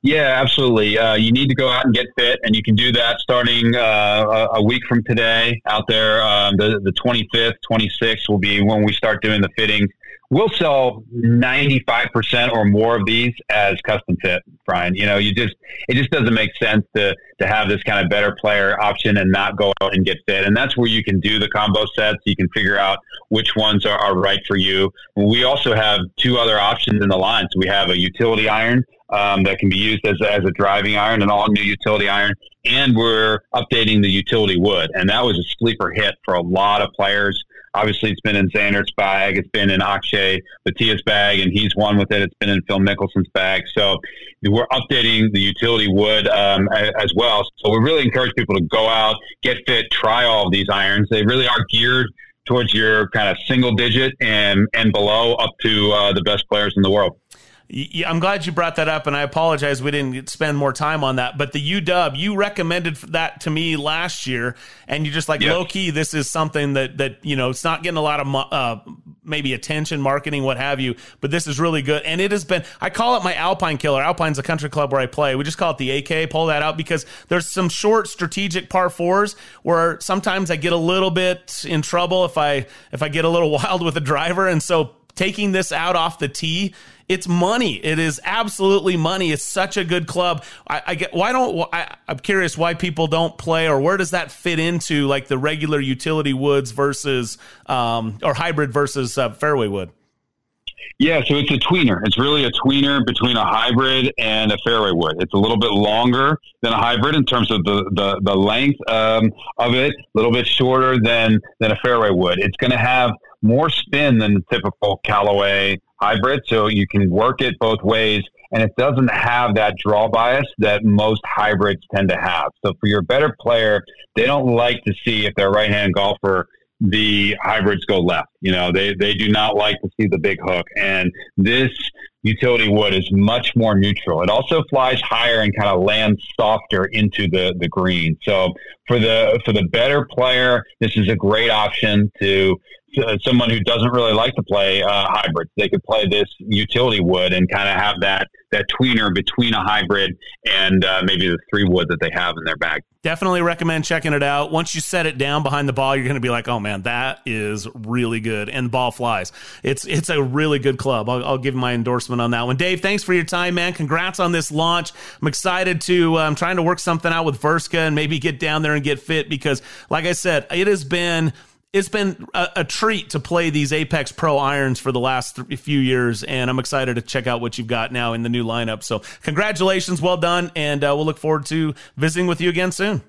Yeah, absolutely. Uh, you need to go out and get fit, and you can do that starting uh, a week from today. Out there, um, the the 25th, 26th will be when we start doing the fittings. We'll sell 95% or more of these as custom fit, Brian. You know, you just it just doesn't make sense to to have this kind of better player option and not go out and get fit. And that's where you can do the combo sets. You can figure out which ones are, are right for you. We also have two other options in the line. So we have a utility iron um, that can be used as, as a driving iron, an all new utility iron. And we're updating the utility wood. And that was a sleeper hit for a lot of players. Obviously, it's been in Xander's bag. It's been in Akshay Bhatia's bag, and he's won with it. It's been in Phil Mickelson's bag. So we're updating the utility wood um, as well. So we really encourage people to go out, get fit, try all of these irons. They really are geared towards your kind of single digit and and below up to uh, the best players in the world. Yeah, I'm glad you brought that up, and I apologize we didn't spend more time on that. But the UW, you recommended that to me last year, and you just like low key. This is something that that you know it's not getting a lot of uh, maybe attention, marketing, what have you. But this is really good, and it has been. I call it my Alpine killer. Alpine's a country club where I play. We just call it the AK. Pull that out because there's some short strategic par fours where sometimes I get a little bit in trouble if I if I get a little wild with a driver, and so taking this out off the tee it's money. It is absolutely money. It's such a good club. I, I get why don't I, I'm curious why people don't play or where does that fit into like the regular utility woods versus um, or hybrid versus uh, fairway wood. Yeah, so it's a tweener. It's really a tweener between a hybrid and a fairway wood. It's a little bit longer than a hybrid in terms of the, the, the length um, of it, a little bit shorter than, than a fairway wood. It's going to have more spin than the typical Callaway hybrid, so you can work it both ways, and it doesn't have that draw bias that most hybrids tend to have. So for your better player, they don't like to see if they're right-hand golfer the hybrids go left. You know, they, they do not like to see the big hook. And this utility wood is much more neutral. It also flies higher and kind of lands softer into the, the green. So for the for the better player, this is a great option to someone who doesn't really like to play uh, hybrids. They could play this utility wood and kind of have that that tweener between a hybrid and uh, maybe the three wood that they have in their bag. Definitely recommend checking it out. Once you set it down behind the ball, you're going to be like, "Oh man, that is really good." And the ball flies. It's it's a really good club. I'll, I'll give my endorsement on that one. Dave, thanks for your time, man. Congrats on this launch. I'm excited to. I'm um, trying to work something out with Verska and maybe get down there and get fit because, like I said, it has been it's been a, a, treat to play these Apex Pro irons for the last th- few years, and I'm excited to check out what you've got now in the new lineup. So, congratulations, well done, and uh, we'll look forward to visiting with you again soon.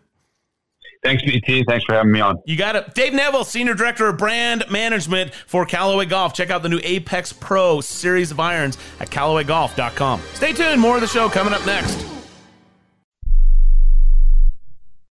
Thanks, BT. Thanks for having me on. You got it. Dave Neville, Senior Director of Brand Management for Callaway Golf. Check out the new Apex Pro series of irons at CallawayGolf.com. Stay tuned. More of the show coming up next.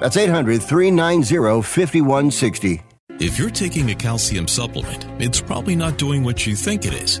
That's 800 390 5160. If you're taking a calcium supplement, it's probably not doing what you think it is.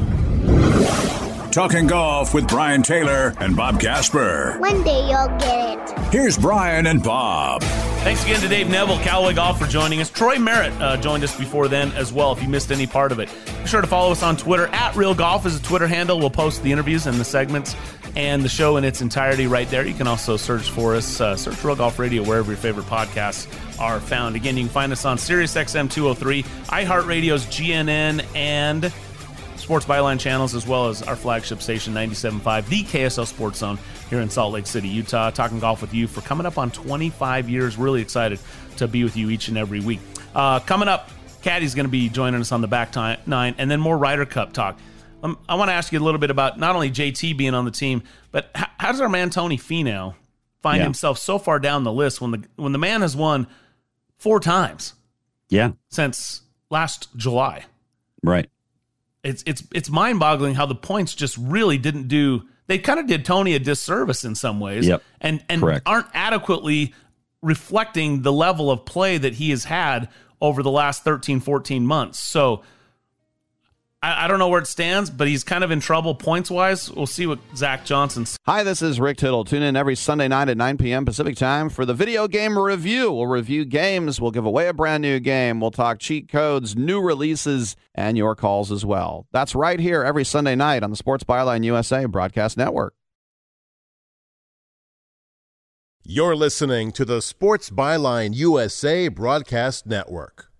Talking golf with Brian Taylor and Bob Casper. One day you'll get it. Here's Brian and Bob. Thanks again to Dave Neville, Callaway Golf, for joining us. Troy Merritt uh, joined us before then as well. If you missed any part of it, be sure to follow us on Twitter at Real Golf is a Twitter handle. We'll post the interviews and the segments and the show in its entirety right there. You can also search for us, uh, search Real Golf Radio wherever your favorite podcasts are found. Again, you can find us on SiriusXM 203, iHeartRadio's GNN, and Sports Byline channels, as well as our flagship station, 97.5, the KSL Sports Zone here in Salt Lake City, Utah. Talking golf with you for coming up on 25 years. Really excited to be with you each and every week. Uh, coming up Caddy's going to be joining us on the back time, nine, and then more Ryder Cup talk. Um, I want to ask you a little bit about not only JT being on the team, but how, how does our man Tony Finau find Yeah. himself so far down the list when the when the man has won four times Yeah. since last July? Right. It's it's it's mind boggling how the points just really didn't do. They kind of did Tony a disservice in some ways, Yep. and and Correct. aren't adequately reflecting the level of play that he has had over the last 13, 14 months. So I, I don't know where it stands, but he's kind of in trouble points wise. We'll see what Zach Johnson Hi, this is Rick Tittle. Tune in every Sunday night at 9 p.m. Pacific time for the video game review. We'll review games, we'll give away a brand new game, we'll talk cheat codes, new releases, and your calls as well. That's right here every Sunday night on the Sports Byline USA Broadcast Network. You're listening to the Sports Byline USA Broadcast Network.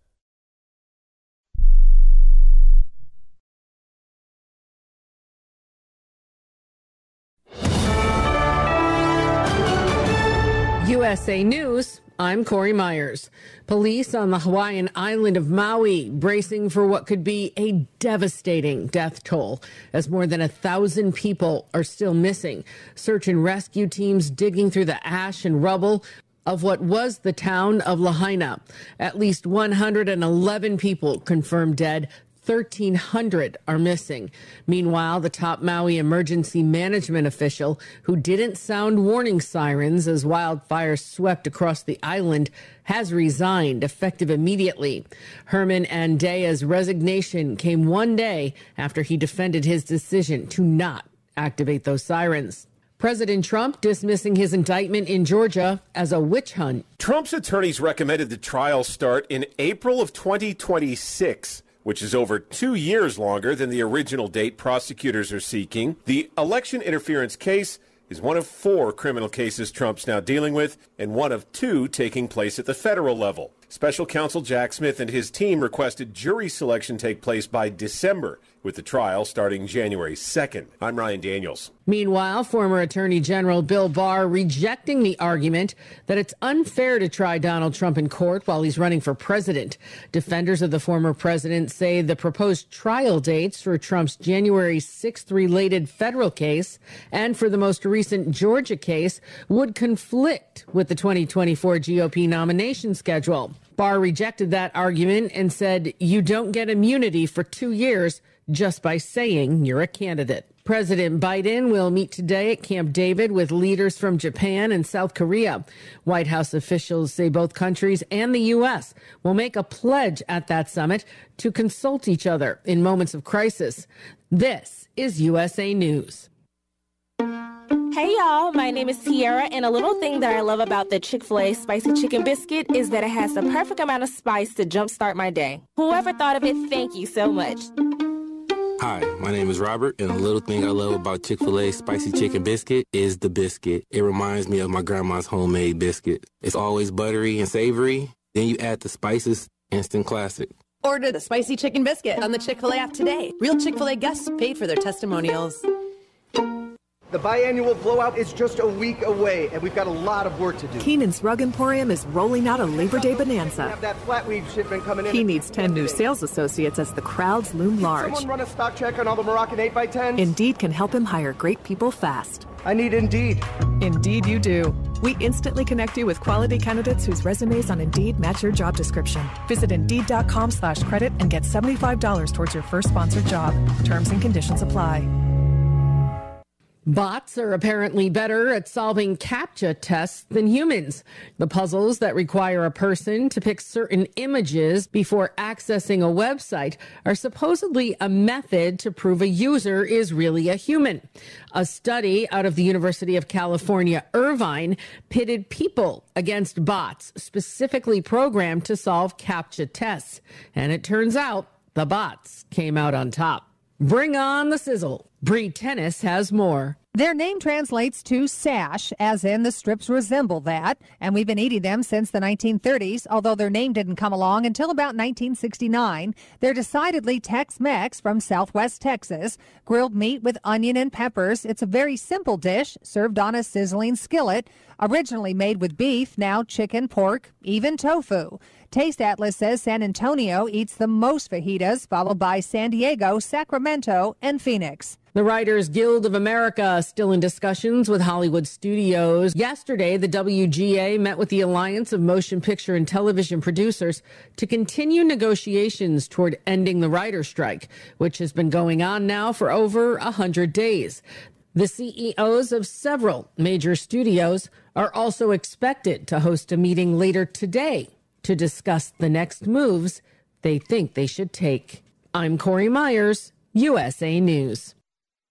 USA News, I'm Corey Myers. Police on the Hawaiian island of Maui bracing for what could be a devastating death toll as more than a thousand people are still missing. Search and rescue teams digging through the ash and rubble of what was the town of Lahaina. At least 111 people confirmed dead. 1,300 are missing. Meanwhile, the top Maui emergency management official, who didn't sound warning sirens as wildfires swept across the island, has resigned effective immediately. Herman Andaya's resignation came one day after he defended his decision to not activate those sirens. President Trump dismissing his indictment in Georgia as a witch hunt. Trump's attorneys recommended the trial start in April of 2026, which is over two years longer than the original date prosecutors are seeking. The election interference case is one of four criminal cases Trump's now dealing with, and one of two taking place at the federal level. Special counsel Jack Smith and his team requested jury selection take place by December, with the trial starting January 2nd. I'm Ryan Daniels. Meanwhile, former Attorney General Bill Barr rejecting the argument that it's unfair to try Donald Trump in court while he's running for president. Defenders of the former president say the proposed trial dates for Trump's January 6th related federal case and for the most recent Georgia case would conflict with the 2024 GOP nomination schedule. Barr rejected that argument and said, You don't get immunity for two years just by saying you're a candidate. President Biden will meet today at Camp David with leaders from Japan and South Korea. White House officials say both countries and the U.S. will make a pledge at that summit to consult each other in moments of crisis. This is USA News. Hey y'all, my name is Tiara, and a little thing that I love about the Chick fil A spicy chicken biscuit is that it has the perfect amount of spice to jumpstart my day. Whoever thought of it, thank you so much. Hi, my name is Robert, and a little thing I love about Chick fil A spicy chicken biscuit is the biscuit. It reminds me of my grandma's homemade biscuit. It's always buttery and savory. Then you add the spices, instant classic. Order the spicy chicken biscuit on the Chick fil A app today. Real Chick fil A guests paid for their testimonials. The biannual blowout is just a week away, and we've got a lot of work to do. Keenan's Rug Emporium is rolling out a Labor Day bonanza. Have that flat weave shipment coming in. He needs 10 new sales associates as the crowds loom large. Someone run a stock check on all the Moroccan 8x10s? Indeed can help him hire great people fast. I need Indeed. Indeed, you do. We instantly connect you with quality candidates whose resumes on Indeed match your job description. Visit Indeed.com slash credit and get $75 towards your first sponsored job. Terms and conditions apply. Bots are apparently better at solving CAPTCHA tests than humans. The puzzles that require a person to pick certain images before accessing a website are supposedly a method to prove a user is really a human. A study out of the University of California, Irvine, pitted people against bots specifically programmed to solve CAPTCHA tests. And it turns out the bots came out on top. Bring on the sizzle. Bree Tennis has more. Their name translates to sash, as in the strips resemble that, and we've been eating them since the 1930s, although their name didn't come along until about 1969. They're decidedly Tex Mex from southwest Texas. Grilled meat with onion and peppers. It's a very simple dish served on a sizzling skillet. Originally made with beef, now chicken, pork, even tofu. Taste Atlas says San Antonio eats the most fajitas, followed by San Diego, Sacramento, and Phoenix. The Writers Guild of America still in discussions with Hollywood studios. Yesterday, the WGA met with the Alliance of Motion Picture and Television Producers to continue negotiations toward ending the writer strike, which has been going on now for over a hundred days. The CEOs of several major studios are also expected to host a meeting later today to discuss the next moves they think they should take. I'm Corey Myers, USA News.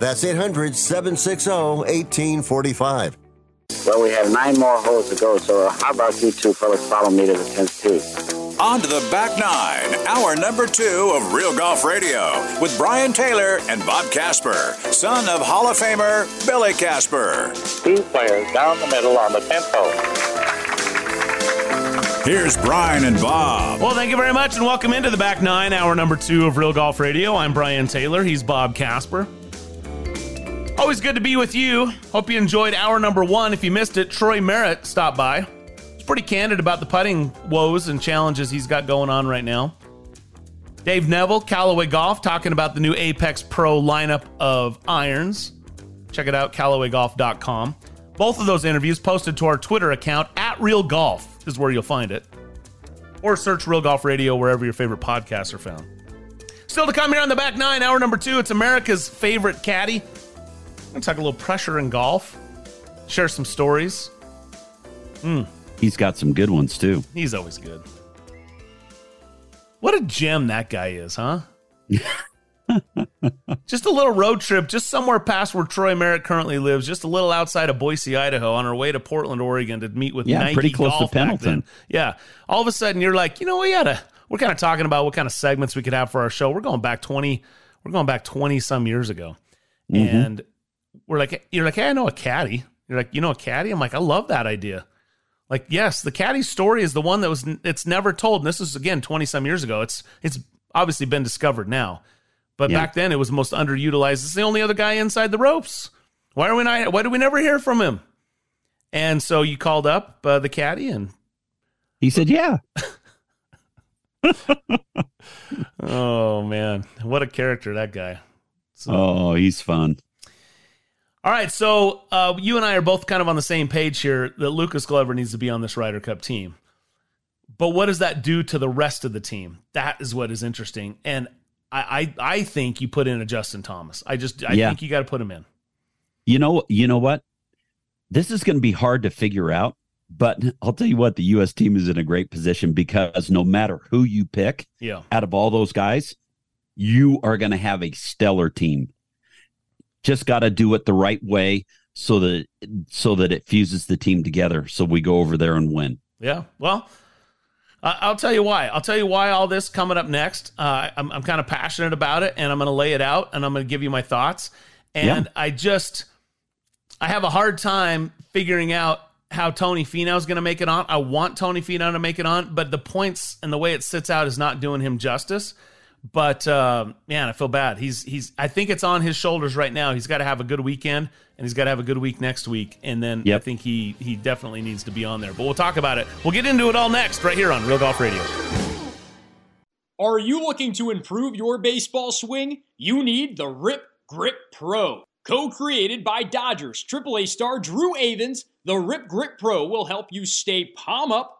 That's 800 760 1845. Well, we have nine more holes to go, so how about you two fellas follow me to the 10th tee? On to the back nine, hour number two of Real Golf Radio with Brian Taylor and Bob Casper, son of Hall of Famer Billy Casper. Two players down the middle on the 10th hole. Here's Brian and Bob. Well, thank you very much and welcome into the back nine, hour number two of Real Golf Radio. I'm Brian Taylor. He's Bob Casper. Always good to be with you. Hope you enjoyed hour number one. If you missed it, Troy Merritt stopped by. He's pretty candid about the putting woes and challenges he's got going on right now. Dave Neville, Callaway Golf, talking about the new Apex Pro lineup of irons. Check it out, CallawayGolf.com. Both of those interviews posted to our Twitter account at Real Golf is where you'll find it. Or search Real Golf Radio wherever your favorite podcasts are found. Still to come here on the back nine, hour number two. It's America's favorite caddy. I'm gonna talk a little pressure in golf, share some stories. Hmm. He's got some good ones too. He's always good. What a gem that guy is, huh? just a little road trip, just somewhere past where Troy Merritt currently lives, just a little outside of Boise, Idaho, on our way to Portland, Oregon to meet with Yeah, Nike pretty close to Golf back Pendleton. Yeah. All of a sudden you're like, you know, we gotta we're kind of talking about what kind of segments we could have for our show. We're going back 20, we're going back 20 some years ago. Mhm. And we're like, you're like, hey, I know a caddy. You're like, you know a caddy? I'm like, I love that idea. Like, yes, the caddy story is the one that was it's never told. And this is again 20 some years ago. It's it's obviously been discovered now. But Yeah. back then it was most underutilized. It's the only other guy inside the ropes. Why are we not why do we never hear from him? And so you called up uh, the caddy and He said, "Yeah." oh man, what a character that guy. So, Oh, he's fun. All right, so uh, you and I are both kind of on the same page here that Lucas Glover needs to be on this Ryder Cup team. But what does that do to the rest of the team? That is what is interesting. And I I, I think you put in a Justin Thomas. I just I Yeah. think you got to put him in. You know, you know what? This is going to be hard to figure out, but I'll tell you what, the US team is in a great position because no matter who you pick Yeah. out of all those guys, you are going to have a stellar team. Just got to do it the right way. so that so that it fuses the team together. So we go over there and win. Yeah. Well, I'll tell you why. I'll tell you why all this coming up next. Uh, I'm, I'm kind of passionate about it, and I'm going to lay it out, and I'm going to give you my thoughts. And Yeah. I just, I have a hard time figuring out how Tony Finau is going to make it on. I want Tony Finau to make it on, but the points and the way it sits out is not doing him justice. But uh, man, I feel bad. He's he's. I think it's on his shoulders right now. He's got to have a good weekend, and he's got to have a good week next week, and then I think he he definitely needs to be on there. But we'll talk about it. We'll get into it all next, right here on Real Golf Radio. Are you looking to improve your baseball swing? You need the Rip Grip Pro. Co created by Dodgers AAA star Drew Avans, the Rip Grip Pro will help you stay palm up,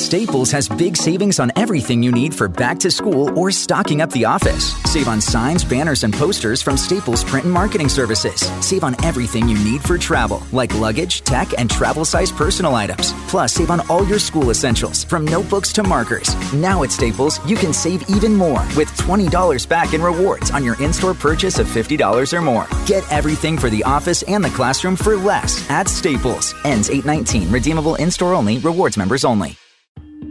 Staples has big savings on everything you need for back to school or stocking up the office. Save on signs, banners, and posters from Staples Print and Marketing Services. Save on everything you need for travel, like luggage, tech, and travel size personal items. Plus, save on all your school essentials, from notebooks to markers. Now at Staples, you can save even more with $20 back in rewards on your in store purchase of $50 or more. Get everything for the office and the classroom for less at Staples. Ends 819. Redeemable in store only. Rewards members only.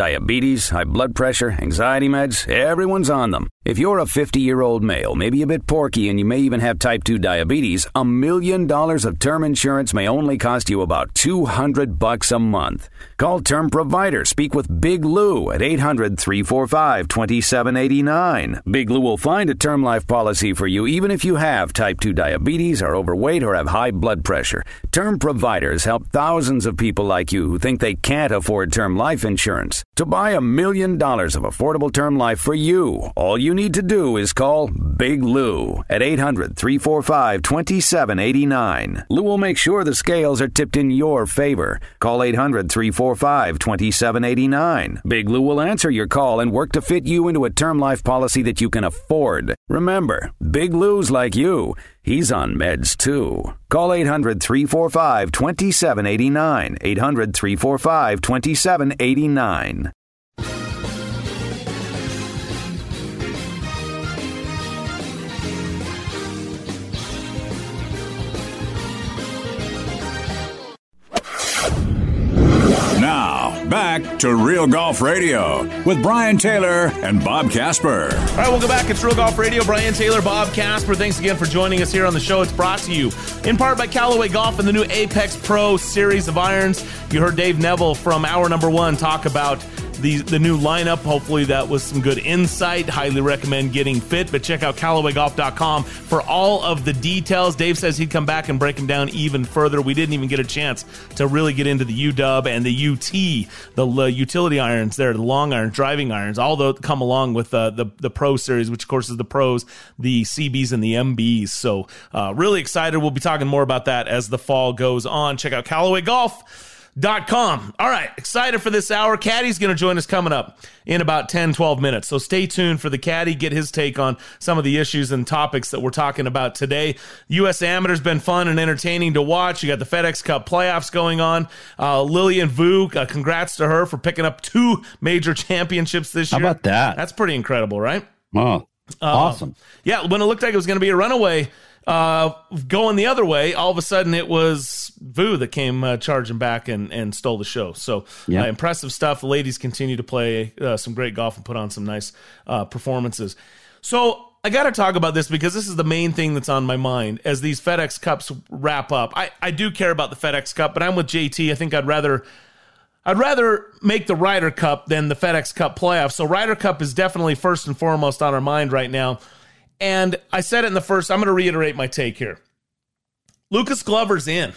Diabetes, high blood pressure, anxiety meds, everyone's on them. If you're a 50 year old male, maybe a bit porky, and you may even have type 2 diabetes, a million dollars of term insurance may only cost you about 200 bucks a month. Call Term Provider. Speak with Big Lou at 800 345 2789. Big Lou will find a term life policy for you even if you have type 2 diabetes, are overweight, or have high blood pressure. Term Providers help thousands of people like you who think they can't afford term life insurance. To buy a million dollars of affordable term life for you, all you need to do is call Big Lou at 800 345 2789. Lou will make sure the scales are tipped in your favor. Call 800 345 2789. Big Lou will answer your call and work to fit you into a term life policy that you can afford. Remember, Big Lou's like you. He's on meds too. Call 800 345 2789. 800 345 2789. Back to Real Golf Radio with Brian Taylor and Bob Casper. All right, welcome back. It's Real Golf Radio. Brian Taylor, Bob Casper. Thanks again for joining us here on the show. It's brought to you in part by Callaway Golf and the new Apex Pro series of irons. You heard Dave Neville from hour number one talk about the the new lineup. Hopefully, that was some good insight. Highly recommend getting fit, but check out CallawayGolf.com for all of the details. Dave says he'd come back and break them down even further. We didn't even get a chance to really get into the UW and the UT, the utility irons there, the long irons, driving irons, all those come along with uh, the the Pro Series, which of course is the pros, the CBs, and the MBs. So, uh, really excited. We'll be talking more about that as the fall goes on. Check out Callaway Golf. Dot com. All right, excited for this hour. Caddy's going to join us coming up in about 10, 12 minutes. So stay tuned for the Caddy, get his take on some of the issues and topics that we're talking about today. U.S. Amateur's been fun and entertaining to watch. You got the FedEx Cup playoffs going on. Uh, Lillian Vu, uh, congrats to her for picking up two major championships this year. How about that? That's pretty incredible, right? Oh, awesome. Yeah, when it looked like it was going to be a runaway uh, going the other way, all of a sudden it was Vu that came uh, charging back and, and stole the show. So Yeah. uh, impressive stuff. The ladies continue to play uh, some great golf and put on some nice uh, performances. So I got to talk about this because this is the main thing that's on my mind as these FedEx Cups wrap up. I, I do care about the FedEx Cup, but I'm with JT. I think I'd rather I'd rather make the Ryder Cup than the FedEx Cup playoffs. So Ryder Cup is definitely first and foremost on our mind right now. And I said it in the first. I'm going to reiterate my take here. Lucas Glover's in.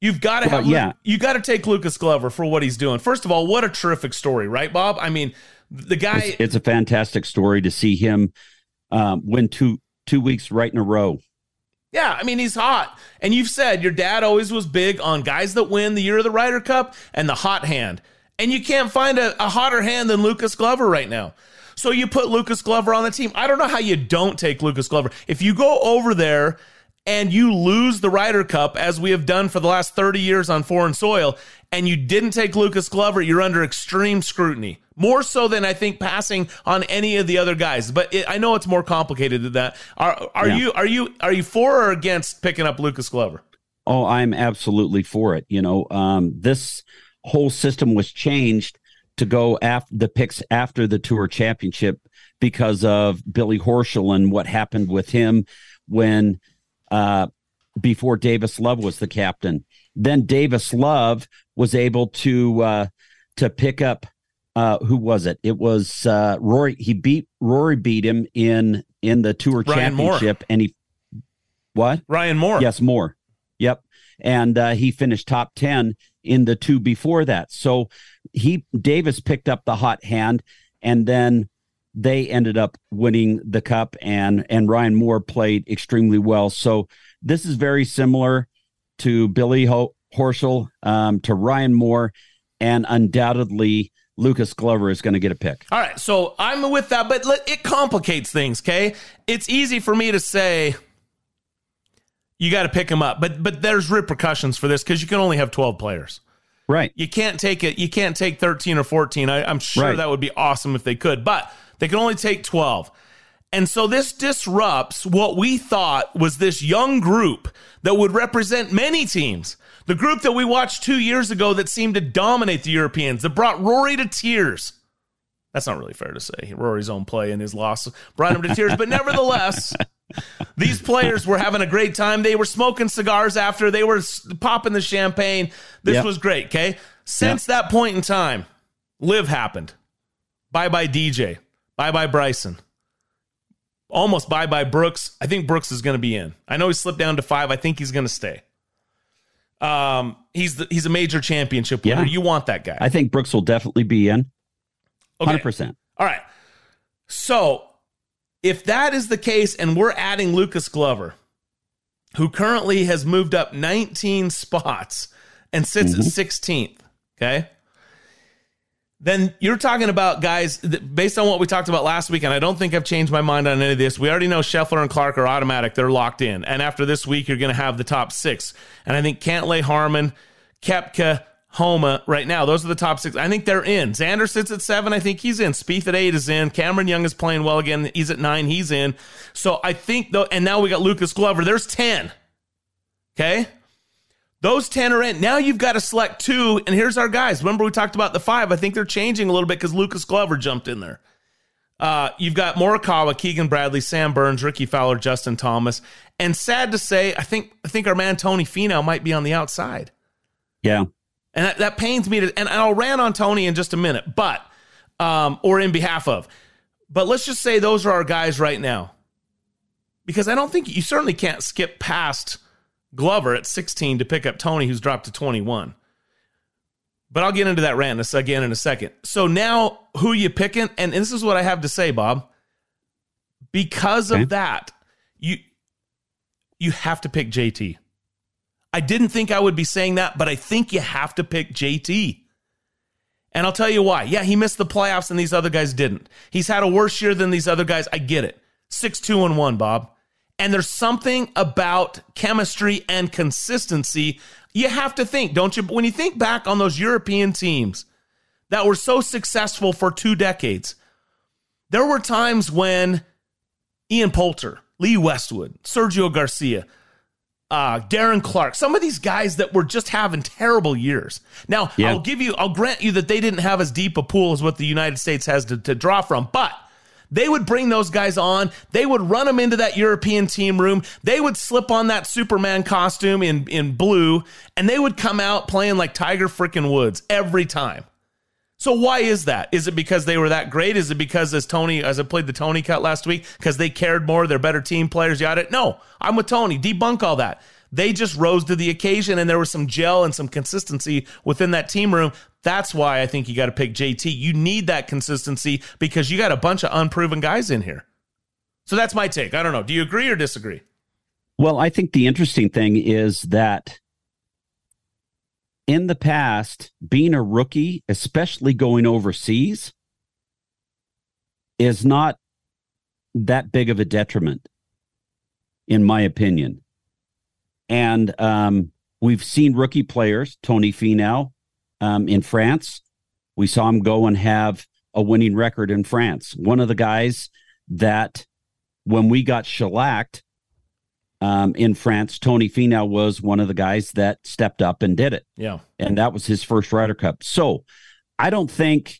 You've got to Well, have yeah. you got to take Lucas Glover for what he's doing. First of all, what a terrific story, right, Bob? I mean, the guy It's, it's a fantastic story to see him um, win two two weeks right in a row. Yeah, I mean he's hot. And you've said your dad always was big on guys that win the year of the Ryder Cup and the hot hand. And you can't find a, a hotter hand than Lucas Glover right now. So you put Lucas Glover on the team. I don't know how you don't take Lucas Glover. If you go over there and you lose the Ryder Cup, as we have done for the last 30 years on foreign soil, and you didn't take Lucas Glover, you're under extreme scrutiny. More so than I think passing on any of the other guys. But it, I know it's more complicated than that. Are, are Yeah. you are you are you for or against picking up Lucas Glover? Oh, I'm absolutely for it. You know, um, this whole system was changed to go after the picks after the tour championship because of Billy Horschel and what happened with him when uh, before Davis Love was the captain. Then Davis Love was able to uh, to pick up uh, who was it? It was uh, Rory. He beat Rory beat him in in the tour Ryan Moore. championship, and he what? Ryan Moore. Yes, Moore. And uh, he finished top 10 in the two before that. So he Davis picked up the hot hand and then they ended up winning the cup and and Ryan Moore played extremely well. So this is very similar to Billy Ho- Horschel, um, to Ryan Moore, and undoubtedly Lucas Glover is going to get a pick. All right, so I'm with that, but it complicates things. Okay, it's easy for me to say you got to pick him up, but but there's repercussions for this because you can only have 12 players. Right. You can't take it. You can't take 13 or 14. I, I'm sure Right. that would be awesome if they could, but they can only take 12. And so this disrupts what we thought was this young group that would represent many teams. The group that we watched two years ago that seemed to dominate the Europeans, that brought Rory to tears. That's not really fair to say. Rory's own play and his loss brought him to tears. But nevertheless, these players were having a great time. They were smoking cigars after, they were popping the champagne. This Yep. was great, okay? Since that point in time, LIV happened. Bye bye DJ. Bye bye Bryson. Almost bye bye Brooks. I think Brooks is going to be in. I know he slipped down to five. I think he's going to stay. Um, he's the, he's a major championship winner. Yeah. You want that guy. I think Brooks will definitely be in. Okay. 100%. All right. So if that is the case, and we're adding Lucas Glover, who currently has moved up 19 spots and sits at mm-hmm. 16th, okay? Then you're talking about guys that, based on what we talked about last week, and I don't think I've changed my mind on any of this. We already know Scheffler and Clark are automatic; they're locked in. And after this week, you're going to have the top six. And I think Cantlay, Harman, Koepka, Homa right now. Those are the top six. I think they're in. Xander sits at seven. I think he's in. Spieth at eight is in. Cameron Young is playing well again. He's at nine. He's in. So I think though, and now we got Lucas Glover. There's ten. Okay. Those 10 are in. Now you've got to select two, and here's our guys. Remember, we talked about the five. I think they're changing a little bit because Lucas Glover jumped in there. Uh, you've got Morikawa, Keegan Bradley, Sam Burns, Rickie Fowler, Justin Thomas. And sad to say, I think I think our man Tony Finau might be on the outside. Yeah. And that, that pains me to, and I'll rant on Tony in just a minute, but, um, or in behalf of, but let's just say those are our guys right now. Because I don't think you certainly can't skip past Glover at 16 to pick up Tony, who's dropped to 21. But I'll get into that rant again in a second. So now, who you picking? And this is what I have to say, Bob. Because Okay. of that, you you have to pick JT. I didn't think I would be saying that, but I think you have to pick JT. And I'll tell you why. Yeah, he missed the playoffs and these other guys didn't. He's had a worse year than these other guys. I get it. 6 2 and 1, Bob. And there's something about chemistry and consistency you have to think, don't you? When you think back on those European teams that were so successful for two decades, There were times when Ian Poulter, Lee Westwood, Sergio Garcia, uh, Darren Clarke, some of these guys that were just having terrible years. Now, Yeah. I'll give you, I'll grant you that they didn't have as deep a pool as what the United States has to, to draw from, but they would bring those guys on. They would run them into that European team room. They would slip on that Superman costume in, in blue, and they would come out playing like Tiger freaking Woods every time. So why is that? Is it because they were that great? Is it because as Tony, as I played the Tony cut last week, because they cared more, they're better team players, you got it? No, I'm with Tony. Debunk all that. They just rose to the occasion and there was some gel and some consistency within that team room. That's why I think you got to pick JT. You need that consistency because you got a bunch of unproven guys in here. So that's my take. I don't know. Do you agree or disagree? Well, I think the interesting thing is that in the past, being a rookie, especially going overseas, is not that big of a detriment, in my opinion. And um, we've seen rookie players, Tony Finau um, in France. We saw him go and have a winning record in France. One of the guys that, when we got shellacked, um, in France, Tony Finau was one of the guys that stepped up and did it. Yeah. And that was his first Ryder Cup. So I don't think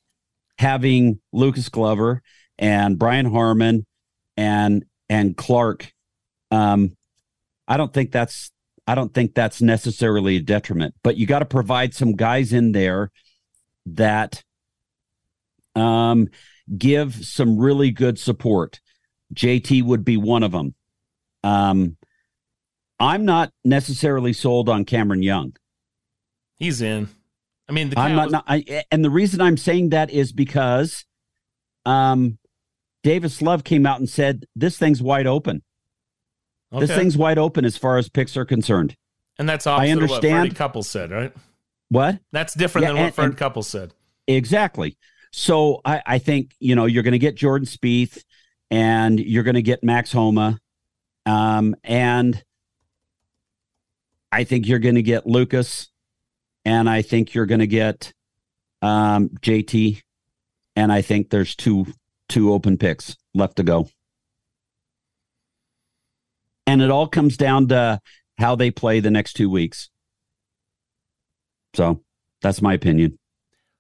having Lucas Glover and Brian Harman and and Clark, um, I don't think that's I don't think that's necessarily a detriment. But you got to provide some guys in there that um, give some really good support. JT would be one of them. Um, I'm not necessarily sold on Cameron Young. He's in. I mean, the I'm not, not I, and the reason I'm saying that is because um, Davis Love came out and said this thing's wide open. This thing's wide open as far as picks are concerned. and that's opposite I of what understand. Couples said, right? What? That's different Yeah, than what and- Fred and- Couples said. Exactly. So I, I think you know you're going to get Jordan Spieth, and you're going to get Max Homa, um, and I think you're going to get Lucas, and I think you're going to get um, JT, and I think there's two two open picks left to go, and it all comes down to how they play the next two weeks. So that's my opinion.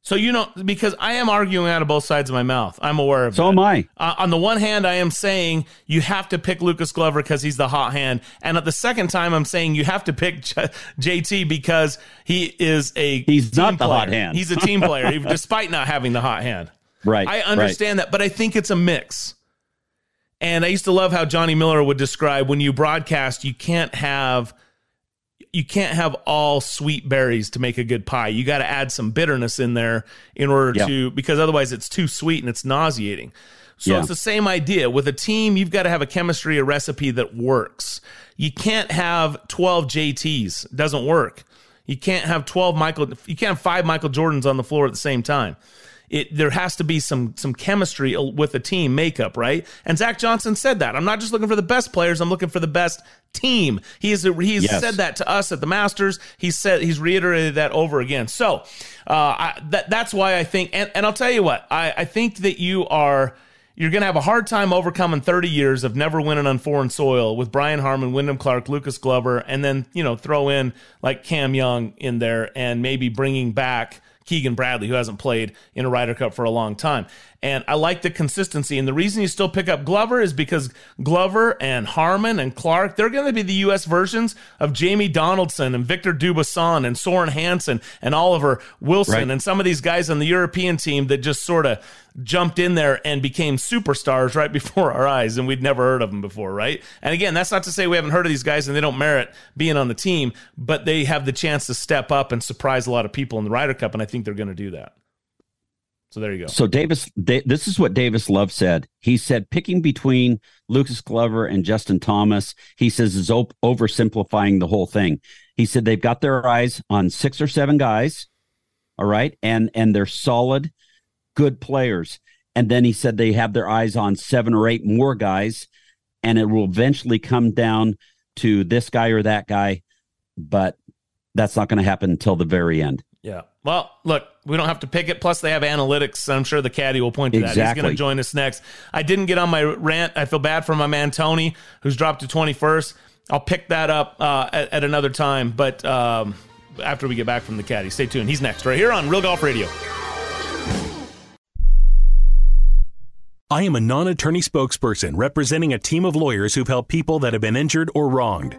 So you know, because I am arguing out of both sides of my mouth. I'm aware of. So that. am I. Uh, on the one hand, I am saying you have to pick Lucas Glover because he's the hot hand, and at the second time, I'm saying you have to pick J- JT because he is a He's not the hot hand. He's a team player, even- despite not having the hot hand. Right. I understand that, but I think it's a mix. And I used to love how Johnny Miller would describe when you broadcast, you can't have you can't have all sweet berries to make a good pie. You got to add some bitterness in there in order Yeah. to because otherwise it's too sweet and it's nauseating. So Yeah. it's the same idea. With a team, you've got to have a chemistry, a recipe that works. You can't have 12 JTs. It doesn't work. You can't have 12 Michael you can't have 5 Michael Jordans on the floor at the same time. It, there has to be some some chemistry with a team makeup, right? And Zach Johnson said that. I'm not just looking for the best players. I'm looking for the best team. He has he's Yes. said that to us at the Masters. He's said he's reiterated that over again. So uh, I, that that's why I think. And, and I'll tell you what. I, I think that you are you're going to have a hard time overcoming 30 years of never winning on foreign soil with Brian Harman, Wyndham Clark, Lucas Glover, and then you know throw in like Cam Young in there and maybe bringing back Keegan Bradley, who hasn't played in a Ryder Cup for a long time. And I like the consistency. And the reason you still pick up Glover is because Glover and Harman and Clark, they're going to be the U.S. versions of Jamie Donaldson and Victor Dubuisson and Soren Hansen and Oliver Wilson Right. and some of these guys on the European team that just sort of jumped in there and became superstars right before our eyes and we'd never heard of them before, right? And again, that's not to say we haven't heard of these guys and they don't merit being on the team, but they have the chance to step up and surprise a lot of people in the Ryder Cup and I think they're going to do that. So there you go. So Davis, Da- this is what Davis Love said. He said picking between Lucas Glover and Justin Thomas, he says is op- oversimplifying the whole thing. He said they've got their eyes on six or seven guys, all right, and and they're solid, good players. And then he said they have their eyes on seven or eight more guys, and it will eventually come down to this guy or that guy, but that's not going to happen until the very end. Yeah. Well, look, we don't have to pick it. Plus, they have analytics. I'm sure the caddy will point to that. He's going to join us next. I didn't get on my rant. I feel bad for my man Tony, who's dropped to 21st. I'll pick that up uh, at, at another time, but um, after we get back from the caddy. Stay tuned. He's next, right here on Real Golf Radio. I am a non attorney spokesperson representing a team of lawyers who've helped people that have been injured or wronged.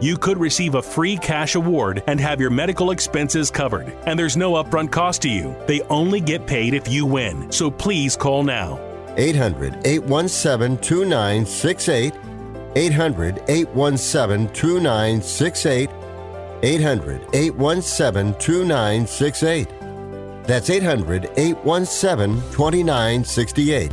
You could receive a free cash award and have your medical expenses covered. And there's no upfront cost to you. They only get paid if you win. So please call now. 800 817 2968. 800 817 2968. 800 817 2968. That's 800 817 2968.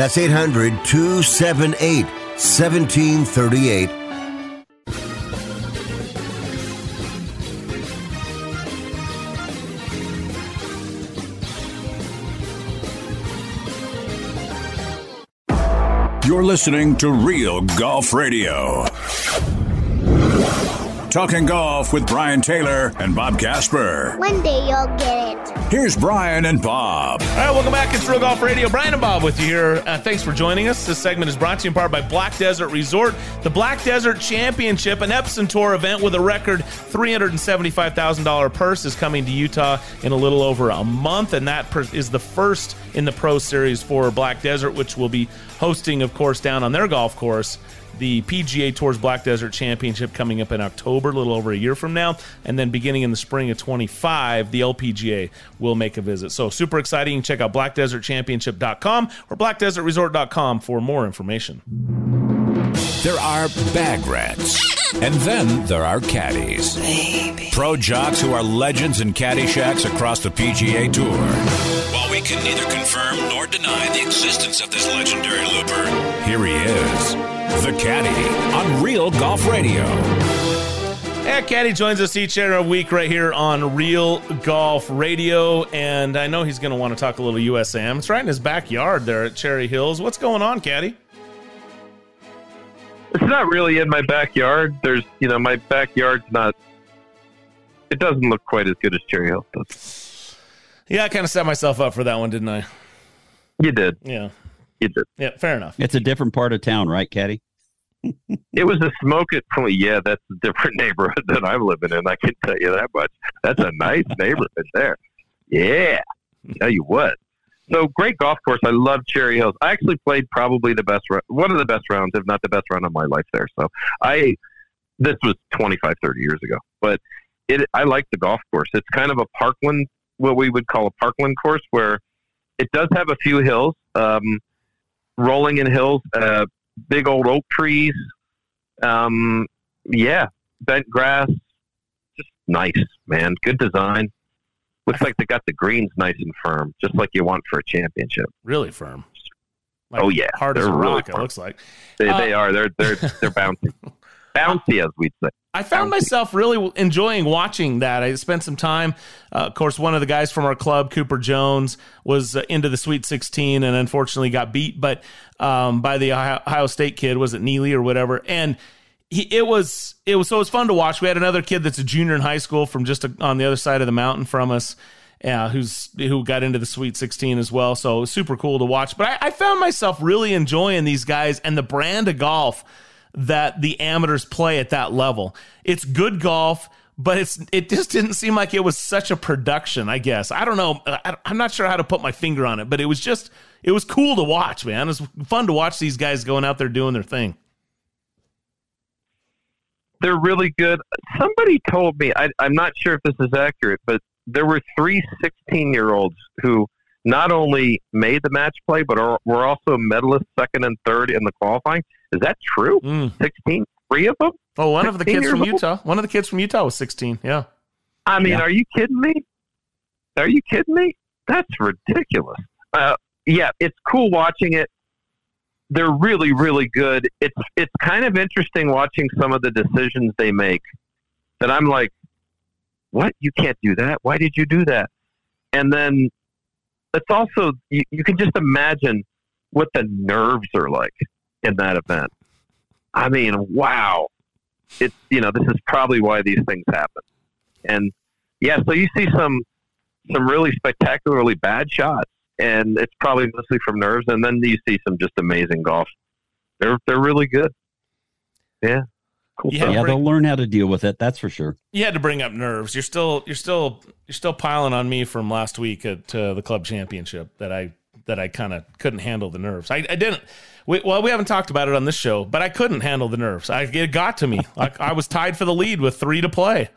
That's 800 278 1738. You're listening to Real Golf Radio. Talking golf with Brian Taylor and Bob Casper. One day you'll get it. Here's Brian and Bob. All right, welcome back. It's Real Golf Radio. Brian and Bob with you here. Uh, thanks for joining us. This segment is brought to you in part by Black Desert Resort, the Black Desert Championship, an Epson Tour event with a record $375,000 purse is coming to Utah in a little over a month, and that per- is the first in the Pro Series for Black Desert, which will be hosting, of course, down on their golf course the PGA Tour's Black Desert Championship coming up in October, a little over a year from now. And then beginning in the spring of 25, the LPGA will make a visit. So super exciting. You can check out blackdesertchampionship.com or blackdesertresort.com for more information. There are bag rats. And then there are caddies. Pro jocks who are legends in caddy shacks across the PGA Tour. While we can neither confirm nor deny the existence of this legendary looper, Here he is, the caddy on Real Golf Radio. Yeah, Caddy joins us each and every week right here on Real Golf Radio, and I know he's going to want to talk a little USAM. It's right in his backyard there at Cherry Hills. What's going on, Caddy? It's not really in my backyard. There's, you know, my backyard's not. It doesn't look quite as good as Cherry Hills does. Yeah, I kind of set myself up for that one, didn't I? You did. Yeah. You just Yeah, fair enough. It's a different part of town, right, Caddy? it was a smoke it. Yeah, that's a different neighborhood than I'm living in. I can tell you that much. That's a nice neighborhood there. Yeah, tell you what. So great golf course. I love Cherry Hills. I actually played probably the best, one of the best rounds, if not the best round of my life there. So I, this was 25, 30 years ago, but it, I like the golf course. It's kind of a parkland, what we would call a parkland course, where it does have a few hills, um, rolling in hills, uh, big old oak trees. Um, yeah, bent grass, just nice, man. Good design. Looks like they got the greens nice and firm, just like you want for a championship. Really firm. oh yeah, hard as They're a really. It firm. looks like. They, Uh, they are. They're they're they're bouncy, bouncy as we'd say. I found myself really enjoying watching that. I spent some time. Uh, of course, one of the guys from our club, Cooper Jones, was uh, into the Sweet 16 and unfortunately got beat, but um, by the Ohio, Ohio State kid, was it Neely or whatever? And he, it was it was so it was fun to watch. We had another kid that's a junior in high school from just a, on the other side of the mountain from us. Uh, who's who got into the Sweet 16 as well, so it was super cool to watch. But I, I found myself really enjoying these guys and the brand of golf that the amateurs play at that level. It's good golf, but it's it just didn't seem like it was such a production. I guess I don't know. Uh, I, I'm not sure how to put my finger on it, but it was just it was cool to watch, man. It was fun to watch these guys going out there doing their thing. They're really good. Somebody told me, I, I'm not sure if this is accurate, but there were three 16 year olds who not only made the match play, but are, were also medalists second and third in the qualifying. Is that true? 16? Three of them? Oh, one of the kids from old? Utah. One of the kids from Utah was 16. Yeah. I mean, Yeah. are you kidding me? Are you kidding me? That's ridiculous. Uh, yeah, it's cool watching it. They're really, really good. It's it's kind of interesting watching some of the decisions they make. That I'm like, what? You can't do that. Why did you do that? And then it's also you, you can just imagine what the nerves are like in that event. I mean, wow. It's you know this is probably why these things happen. And yeah, so you see some some really spectacularly bad shots, and it's probably mostly from nerves. And then you see some just amazing golf. They're they're really good. Yeah, cool. Yeah. Yeah, they'll learn how to deal with it. That's for sure. You had to bring up nerves. You're still you're still you're still piling on me from last week at uh, the club championship that I that I kind of couldn't handle the nerves. I, I didn't. We, well, we haven't talked about it on this show, but I couldn't handle the nerves. I, it got to me. Like I was tied for the lead with three to play,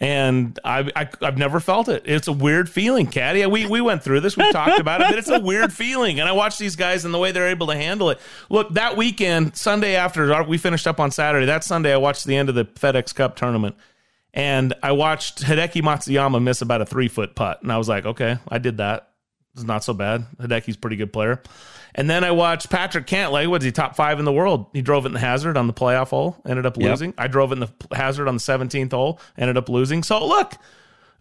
and I, I I've never felt it. It's a weird feeling, Caddy. We we went through this. We talked about it, but it's a weird feeling. And I watch these guys and the way they're able to handle it. Look, that weekend, Sunday after we finished up on Saturday. That Sunday, I watched the end of the FedEx Cup tournament and I watched Hideki Matsuyama miss about a three foot putt, and I was like, okay, I did that. It's not so bad. Hideki's pretty good player. And then I watched Patrick Cantlay. What's he top five in the world? He drove it in the hazard on the playoff hole, ended up Yep. losing. I drove it in the hazard on the 17th hole, ended up losing. So look,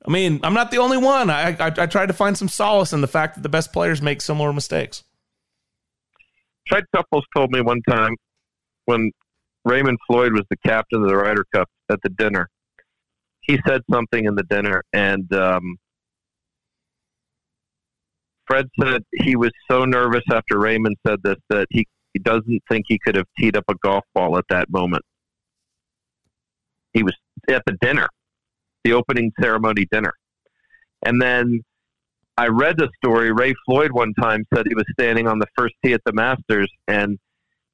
I mean, I'm not the only one. I, I I tried to find some solace in the fact that the best players make similar mistakes. Fred Couples told me one time when Raymond Floyd was the captain of the Ryder Cup at the dinner. He said something in the dinner, and um, Fred said he was so nervous after Raymond said this that he, he doesn't think he could have teed up a golf ball at that moment. He was at the dinner, the opening ceremony dinner. And then I read the story. Ray Floyd one time said he was standing on the first tee at the Masters, and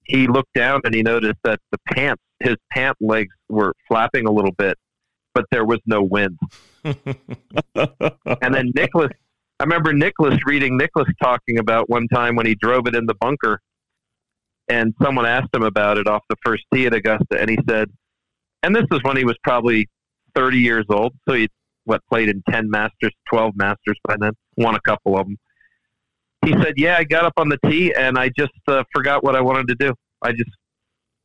he looked down and he noticed that the pants, his pant legs, were flapping a little bit, but there was no wind. and then Nicklaus, I remember Nicklaus reading Nicklaus talking about one time when he drove it in the bunker, and someone asked him about it off the first tee at Augusta, and he said, and this was when he was probably 30 years old, so he what played in 10 Masters, 12 Masters by then, won a couple of them. He said, "Yeah, I got up on the tee and I just uh, forgot what I wanted to do. I just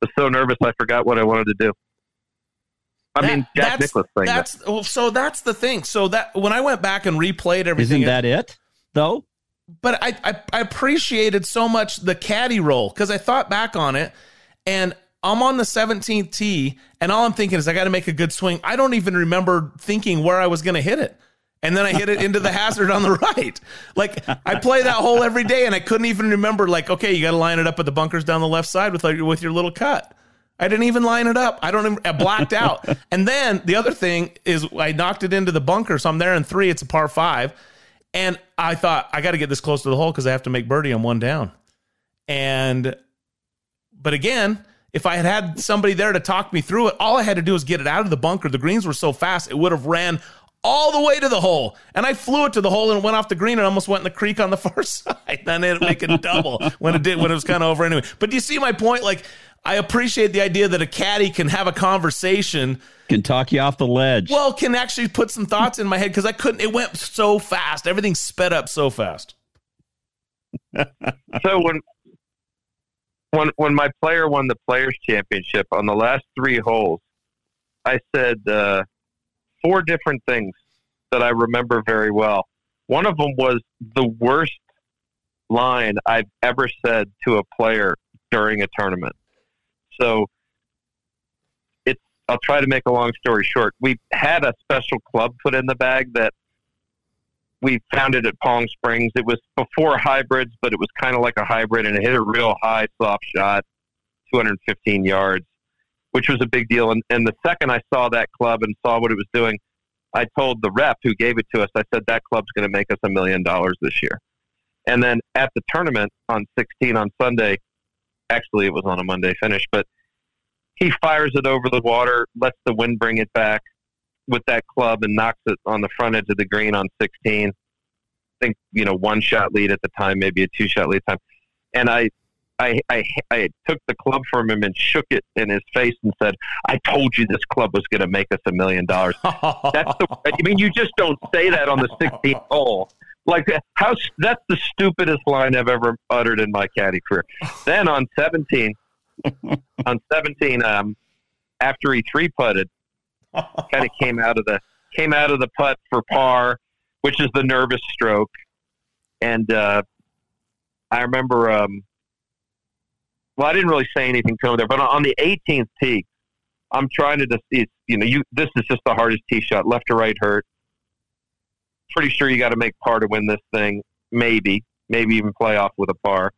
was so nervous I forgot what I wanted to do." I mean, Jack that's, Nicklaus thing. That's well, so that's the thing. So that when I went back and replayed everything, Isn't that it, though? but I, I, I appreciated so much the caddy role because I thought back on it and I'm on the 17th tee and all I'm thinking is I got to make a good swing. I don't even remember thinking where I was going to hit it. and then I hit it into the hazard on the right. Like I play that hole every day, and I couldn't even remember. Like, okay, you got to line it up at the bunkers down the left side with like, with your little cut. I didn't even line it up. I don't. Even, I blacked out. and then the other thing is, I knocked it into the bunker, so I'm there in three. It's a par five, and I thought I got to get this close to the hole because I have to make birdie on one down. And, but again, if I had had somebody there to talk me through it, all I had to do was get it out of the bunker. The greens were so fast, it would have ran all the way to the hole. And I flew it to the hole and went off the green and almost went in the creek on the far side. And Then it make a double when it did when it was kind of over anyway. But do you see my point? Like I appreciate the idea that a caddy can have a conversation. Can talk you off the ledge. Well, can actually put some thoughts in my head because I couldn't. It went so fast. Everything sped up so fast. so when when when my player won the players championship on the last three holes, I said uh, four different things that I remember very well. One of them was the worst line I've ever said to a player during a tournament. So it's I'll try to make a long story short. We had a special club put in the bag that we found it at Palm Springs. It was before hybrids, but it was kind of like a hybrid, and it hit a real high soft shot, 215 yards, which was a big deal. And, and the second I saw that club and saw what it was doing, I told the rep who gave it to us, I said, that club's going to make us a million dollars this year. And then at the tournament on 16 on Sunday, actually it was on a Monday finish, but he fires it over the water, lets the wind bring it back with that club and knocks it on the front edge of the green on 16. I think, you know, one shot lead at the time, maybe a two shot lead time. And I, I, I, I took the club from him and shook it in his face and said, I told you this club was going to make us a million dollars. That's the, I mean, you just don't say that on the 16th hole. Like how that's the stupidest line I've ever uttered in my caddy career. Then on 17, on 17, um, after he three putted, kind of came out of the came out of the putt for par, which is the nervous stroke. And uh, I remember, um, well, I didn't really say anything to him there, but on the 18th tee, I'm trying to just, you know, you this is just the hardest tee shot, left to right hurt. Pretty sure you got to make par to win this thing, maybe, maybe even play off with a par.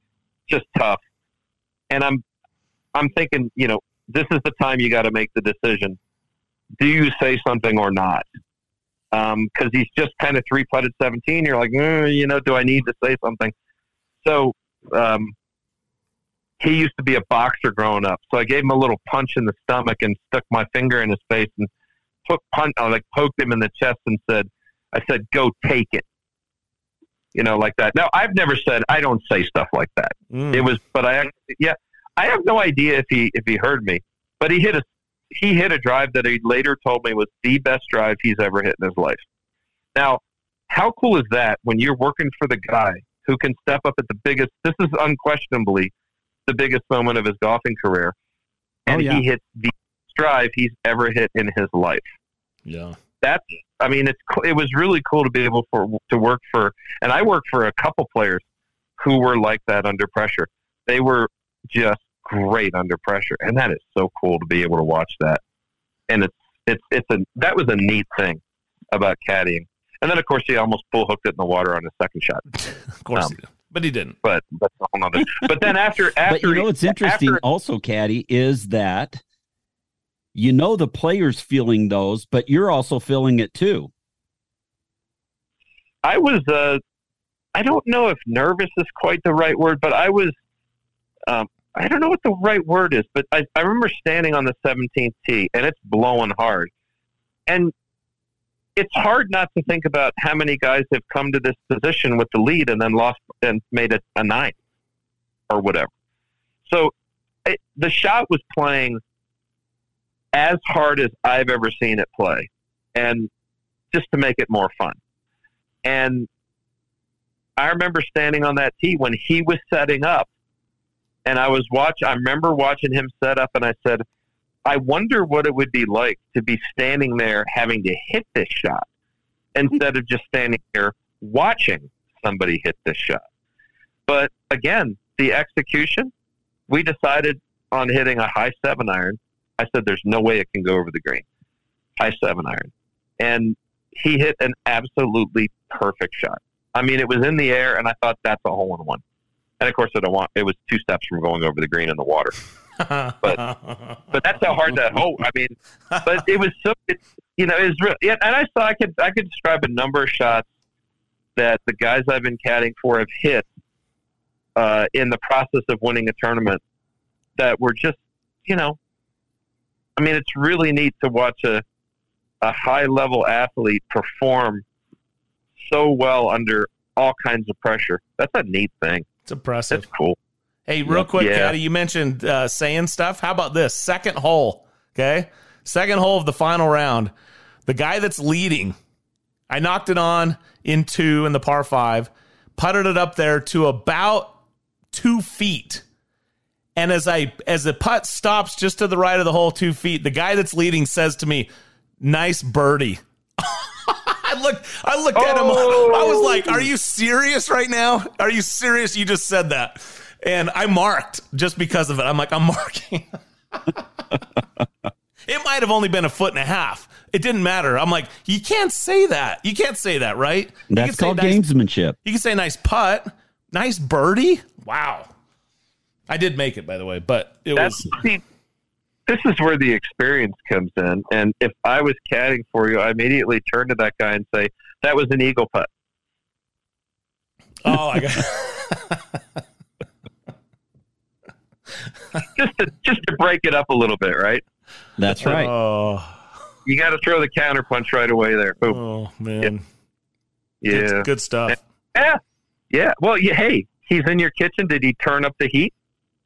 Just tough. And I'm, I'm thinking, you know, this is the time you got to make the decision do you say something or not? Because um, he's just kind of three putted 17. You're like, mm, you know, do I need to say something? So um, he used to be a boxer growing up. So I gave him a little punch in the stomach and stuck my finger in his face and put punch, I like poked him in the chest and said, I said, go take it. You know, like that. Now, I've never said, I don't say stuff like that. Mm. It was, but I, yeah, I have no idea if he, if he heard me, but he hit a he hit a drive that he later told me was the best drive he's ever hit in his life. Now, how cool is that when you're working for the guy who can step up at the biggest? This is unquestionably the biggest moment of his golfing career, and oh, yeah. he hit the drive he's ever hit in his life. Yeah, that's. I mean, it's it was really cool to be able for to work for, and I worked for a couple players who were like that under pressure. They were just great under pressure, and that is so cool to be able to watch that. And it's it's it's a that was a neat thing about caddying. And then of course he almost full hooked it in the water on his second shot. of course, um, he did. but he didn't. But that's a whole other. but then after after but you know what's interesting after, also, caddy, is that you know the players feeling those, but you're also feeling it too. I was uh I don't know if nervous is quite the right word, but I was um, I don't know what the right word is, but I, I remember standing on the 17th tee and it's blowing hard. And it's hard not to think about how many guys have come to this position with the lead and then lost and made it a nine or whatever. So it, the shot was playing as hard as I've ever seen it play, and just to make it more fun. And I remember standing on that tee when he was setting up and I was watch. I remember watching him set up, and I said, "I wonder what it would be like to be standing there having to hit this shot instead of just standing here watching somebody hit this shot." But again, the execution. We decided on hitting a high seven iron. I said, "There's no way it can go over the green." High seven iron, and he hit an absolutely perfect shot. I mean, it was in the air, and I thought that's a hole in one. And of course, I don't want. It was two steps from going over the green in the water. but but that's how hard that hole. I mean, but it was so. It, you know, it was real. Yeah, and I saw I could I could describe a number of shots that the guys I've been caddying for have hit uh, in the process of winning a tournament that were just, you know, I mean, it's really neat to watch a a high level athlete perform so well under all kinds of pressure. That's a neat thing. It's impressive. That's cool. Hey, real quick, yeah. Caddy, you mentioned uh, saying stuff. How about this second hole? Okay, second hole of the final round. The guy that's leading, I knocked it on in two in the par five, putted it up there to about two feet. And as I as the putt stops just to the right of the hole, two feet, the guy that's leading says to me, "Nice birdie." I looked I looked at him. I was oh. like, "Are you serious right now? Are you serious? You just said that." And I marked just because of it. I'm like, I'm marking. it might have only been a foot and a half. It didn't matter. I'm like, you can't say that. You can't say that, right? That's called nice, gamesmanship. You can say nice putt, nice birdie. Wow. I did make it, by the way, but it That's, was. See, this is where the experience comes in. And if I was caddying for you, I immediately turn to that guy and say, "That was an eagle putt." Oh, I got. just to just to break it up a little bit, right? That's right. Oh, you got to throw the counter punch right away there. Boom. Oh man, yeah, yeah. Good, good stuff. Yeah, yeah. Well, yeah, hey, he's in your kitchen. Did he turn up the heat?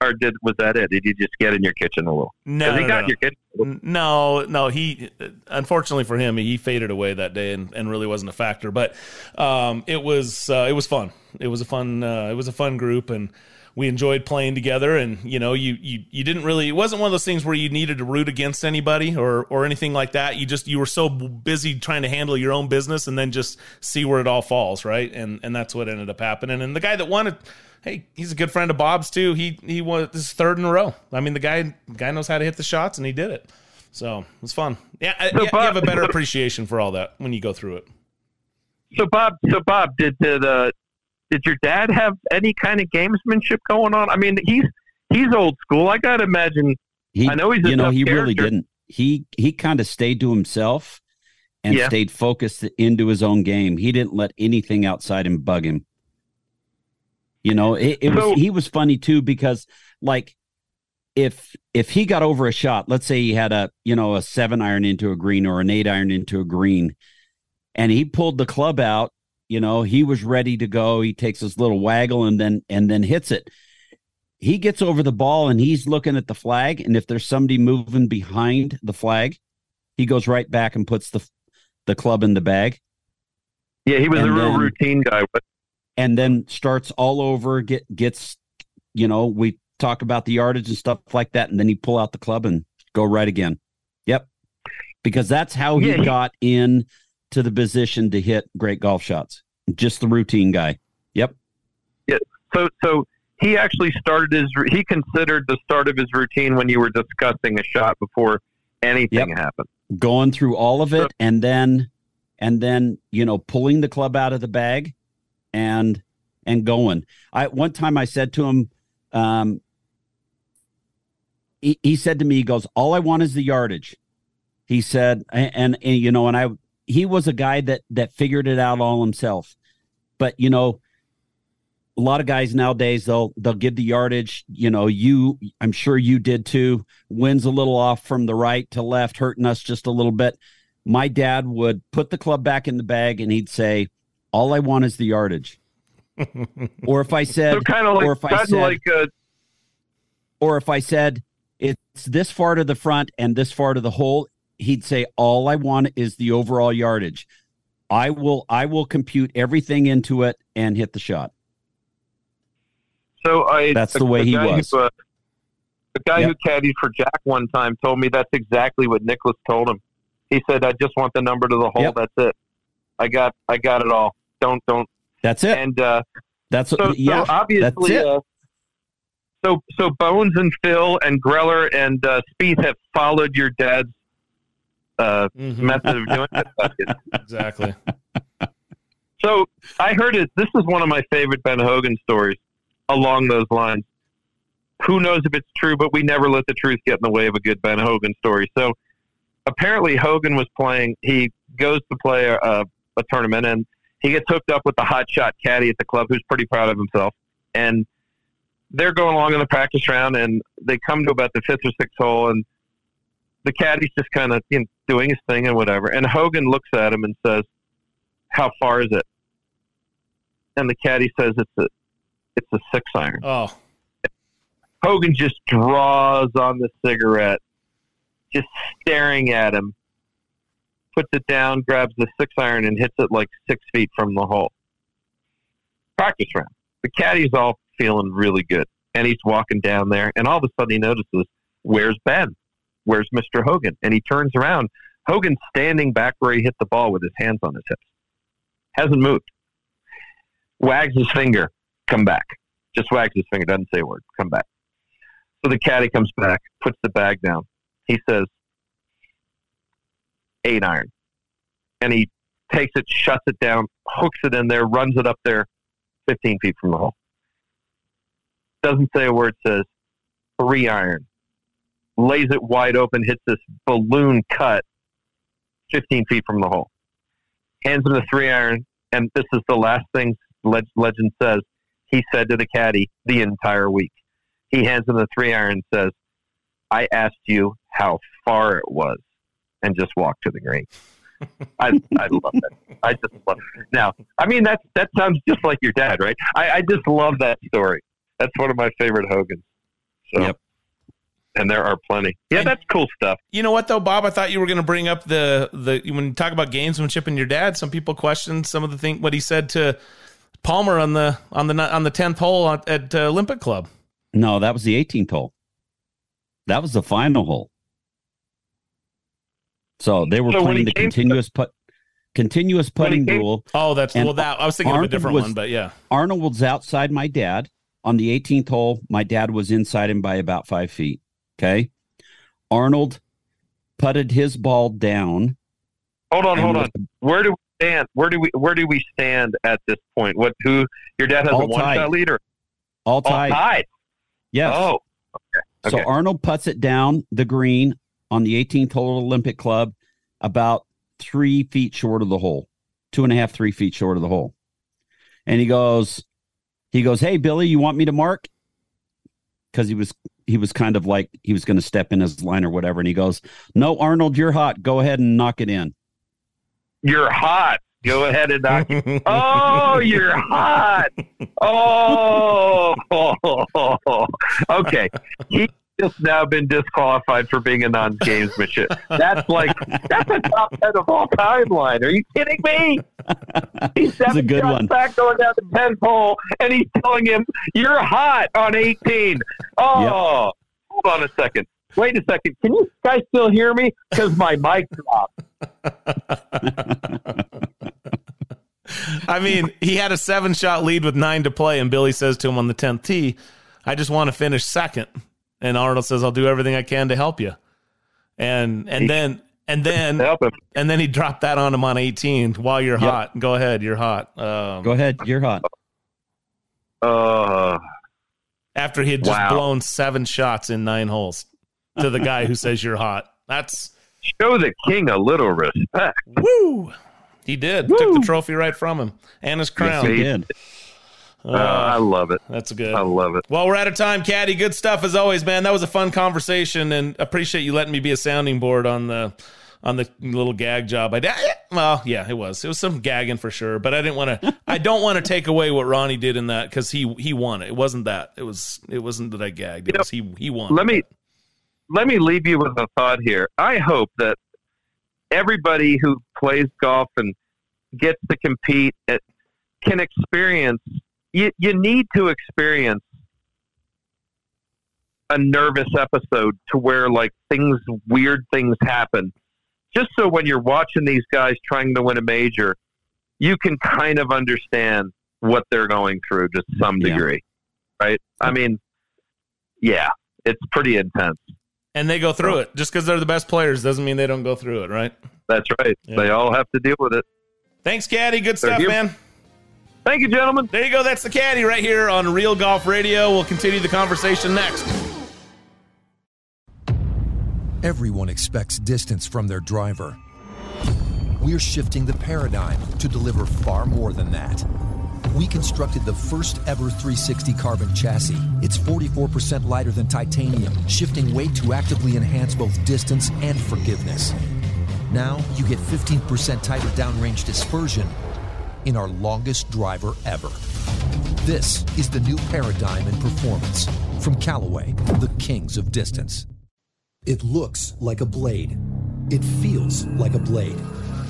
Or did was that it? Did you just get in your kitchen a little? No, he no, got no. your kitchen. No, no. He unfortunately for him, he faded away that day and, and really wasn't a factor. But um, it was uh, it was fun. It was a fun uh, it was a fun group and we enjoyed playing together and you know you, you you didn't really it wasn't one of those things where you needed to root against anybody or or anything like that you just you were so busy trying to handle your own business and then just see where it all falls right and and that's what ended up happening and the guy that won it hey he's a good friend of bob's too he he was this third in a row i mean the guy guy knows how to hit the shots and he did it so it was fun yeah, so you, Bob, you have a better appreciation for all that when you go through it so bob so bob did the uh, did your dad have any kind of gamesmanship going on? I mean, he's he's old school. I gotta imagine. He, I know he's you know he character. really didn't. He he kind of stayed to himself and yeah. stayed focused into his own game. He didn't let anything outside him bug him. You know, it, it so, was he was funny too because like if if he got over a shot, let's say he had a you know a seven iron into a green or an eight iron into a green, and he pulled the club out you know, he was ready to go. He takes his little waggle and then and then hits it. He gets over the ball and he's looking at the flag. And if there's somebody moving behind the flag, he goes right back and puts the the club in the bag. Yeah, he was and a real then, routine guy. And then starts all over. Get gets, you know, we talk about the yardage and stuff like that, and then he pull out the club and go right again. Yep, because that's how he yeah, got in to the position to hit great golf shots. Just the routine guy. Yep. Yeah. So so he actually started his he considered the start of his routine when you were discussing a shot before anything Yep. happened. Going through all of it and then and then, you know, pulling the club out of the bag and and going. I one time I said to him, um, he, he said to me, he goes, All I want is the yardage. He said, and, and, and you know, and I he was a guy that that figured it out all himself. But you know, a lot of guys nowadays they'll they'll give the yardage. You know, you I'm sure you did too. Winds a little off from the right to left, hurting us just a little bit. My dad would put the club back in the bag and he'd say, "All I want is the yardage." or if I said, so kind of like, or if I said, like a, or if I said it's this far to the front and this far to the hole, he'd say all i want is the overall yardage i will i will compute everything into it and hit the shot so I that's the way he was who, uh, the guy Yep. who caddied for Jack one time told me that's exactly what Nicklaus told him. He said, "I just want the number to the hole. Yep. That's it. I got, I got it all. Don't, don't." that's it And uh, that's so, yeah so obviously, that's it. Uh, so so Bones and Phil and Greller and uh, Spieth have followed your dad's uh, Mhm. method of doing it. Exactly. So I heard it. This is one of my favorite Ben Hogan stories along those lines. Who knows if it's true, but we never let the truth get in the way of a good Ben Hogan story. So apparently Hogan was playing. He goes to play a, a, tournament, and he gets hooked up with the hot shot caddy at the club, who's pretty proud of himself. And they're going along in the practice round, and they come to about the fifth or sixth hole, and the caddy's just kind of you know, doing his thing and whatever. And Hogan looks at him and says, "How far is it?" And the caddy says, "It's a, it's a six iron." Oh, Hogan just draws on the cigarette, just staring at him. Puts it down, grabs the six iron, and hits it like six feet from the hole. Practice round. The caddy's all feeling really good, and he's walking down there, and all of a sudden he notices, "Where's Ben? Where's Mister Hogan?" And he turns around. Hogan's standing back where he hit the ball with his hands on his hips. Hasn't moved. Wags his finger. Come back. Just wags his finger. Doesn't say a word. Come back. So the caddy comes back, puts the bag down. He says, eight iron. And he takes it, shuts it down, hooks it in there, runs it up there 15 feet from the hole. Doesn't say a word, says three iron. Lays it wide open, hits this balloon cut 15 feet from the hole. Hands him the three iron, and this is the last thing legend says he said to the caddy the entire week. He hands him the three iron and says, I asked you how far it was and just walk to the green. I, I love that. I just love it. Now, I mean, that, that sounds just like your dad, right? I, I just love that story. That's one of my favorite Hogans. So, and there are plenty. Yeah, that's cool stuff. You know what though, Bob? I thought you were going to bring up the the when you talk about gamesmanship and your dad. Some people question some of the thing what he said to Palmer on the on the on the tenth hole at, at uh, Olympic Club. No, that was the 18th hole. That was the final hole. So they were So playing the came to continuous put continuous putting came- rule. Oh, that's And well. That I was thinking of a different was- one, but yeah. Arnold was outside my dad on the 18th hole. My dad was inside him by about five feet. Okay. Arnold putted his ball down. Hold on, And hold on. Where do we stand? Where do we where do we stand at this point? What who your dad has a one tied. shot lead or All tied. All tied? Yes. Oh. So Okay. Arnold puts it down the green on the 18th hole Olympic Club, about three feet short of the hole, two and a half, three feet short of the hole. And he goes, he goes, "Hey Billy, you want me to mark?" Because he was he was kind of like he was going to step in his line or whatever. And he goes, "No, Arnold, you're hot. Go ahead and knock it in." You're hot. Go ahead and knock. It. oh, you're hot. Oh, okay. He's just now been disqualified for being a non-gamesmanship. That's like that's a top ten of all time line. Are you kidding me? He's seven a good shots one. back going down the tenth hole, and he's telling him you're hot on eighteen. Oh, hold on a second. Wait a second. Can you guys still hear me? Because my mic dropped. I mean, he had a seven shot lead with nine to play, and Billy says to him on the tenth tee, "I just want to finish second. And Arnold says, "I'll do everything I can to help you." And and then and then and then he dropped that on him on eighteen. While you're Yep. hot, go ahead, you're hot. Um, Go ahead, you're hot. Uh, after he had just Wow. blown seven shots in nine holes to the guy who says you're hot. That's show the king a little respect. Woo! He did. Took the trophy right from him and his crown. he did. Uh, I love it. That's good. I love it. Well, we're out of time, Caddy. Good stuff as always, man. That was a fun conversation, and appreciate you letting me be a sounding board on the on the little gag job. I did. Well, yeah, it was. It was some gagging for sure, but I didn't want to. I don't want to take away what Ronnie did in that because he he won it. It wasn't that. It was. It wasn't that I gagged. It was he he won. Let me let me leave you with a thought here. I hope that everybody who plays golf and gets to compete at, can experience. You you need to experience a nervous episode to where like things weird things happen just so when you're watching these guys trying to win a major you can kind of understand what they're going through to some Yeah. degree right i mean yeah it's pretty intense And they go through it. Just because they're the best players doesn't mean they don't go through it, right? That's right. Yeah. They all have to deal with it. Thanks, Caddy. Good They're stuff, here. man. Thank you, gentlemen. There you go. That's the Caddy right here on Real Golf Radio. We'll continue the conversation next. Everyone expects distance from their driver. We're shifting the paradigm to deliver far more than that. We constructed the first ever 360 carbon chassis. It's 44% lighter than titanium, shifting weight to actively enhance both distance and forgiveness. Now you get 15% tighter downrange dispersion in our longest driver ever. This is the new paradigm in performance from Callaway, the kings of distance. It looks like a blade. It feels like a blade,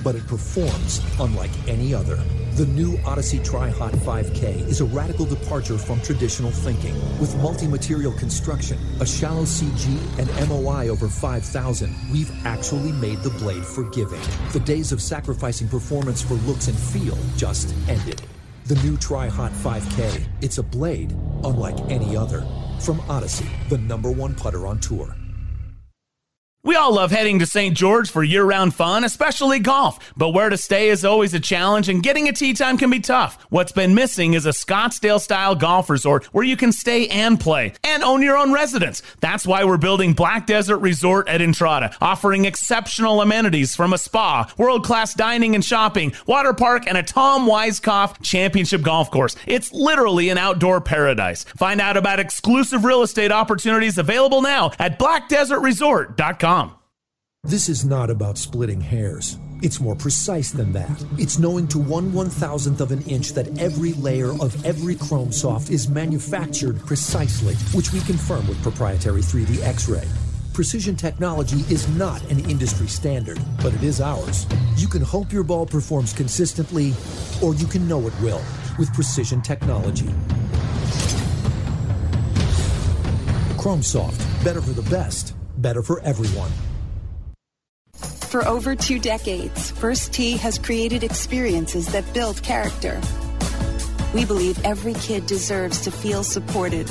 but it performs unlike any other. The new Odyssey Tri-Hot 5K is a radical departure from traditional thinking. With multi-material construction, a shallow CG, and MOI over 5,000, we've actually made the blade forgiving. The days of sacrificing performance for looks and feel just ended. The new Tri-Hot 5K, it's a blade unlike any other. From Odyssey, the number one putter on tour. We all love heading to St. George for year round fun, especially golf. But where to stay is always a challenge, and getting a tee time can be tough. What's been missing is a Scottsdale style golf resort where you can stay and play and own your own residence. That's why we're building Black Desert Resort at Entrada, offering exceptional amenities from a spa, world class dining and shopping, water park, and a Tom Weiskopf championship golf course. It's literally an outdoor paradise. Find out about exclusive real estate opportunities available now at blackdesertresort.com. This is not about splitting hairs. It's more precise than that. It's knowing to one one thousandth of an inch that every layer of every chrome soft is manufactured precisely, which we confirm with proprietary 3D X-ray. Precision technology is not an industry standard, but it is ours. You can hope your ball performs consistently, or you can know it will with precision technology. Chrome Soft, better for the best, better for everyone. For over two decades, First Tee has created experiences that build character. We believe every kid deserves to feel supported,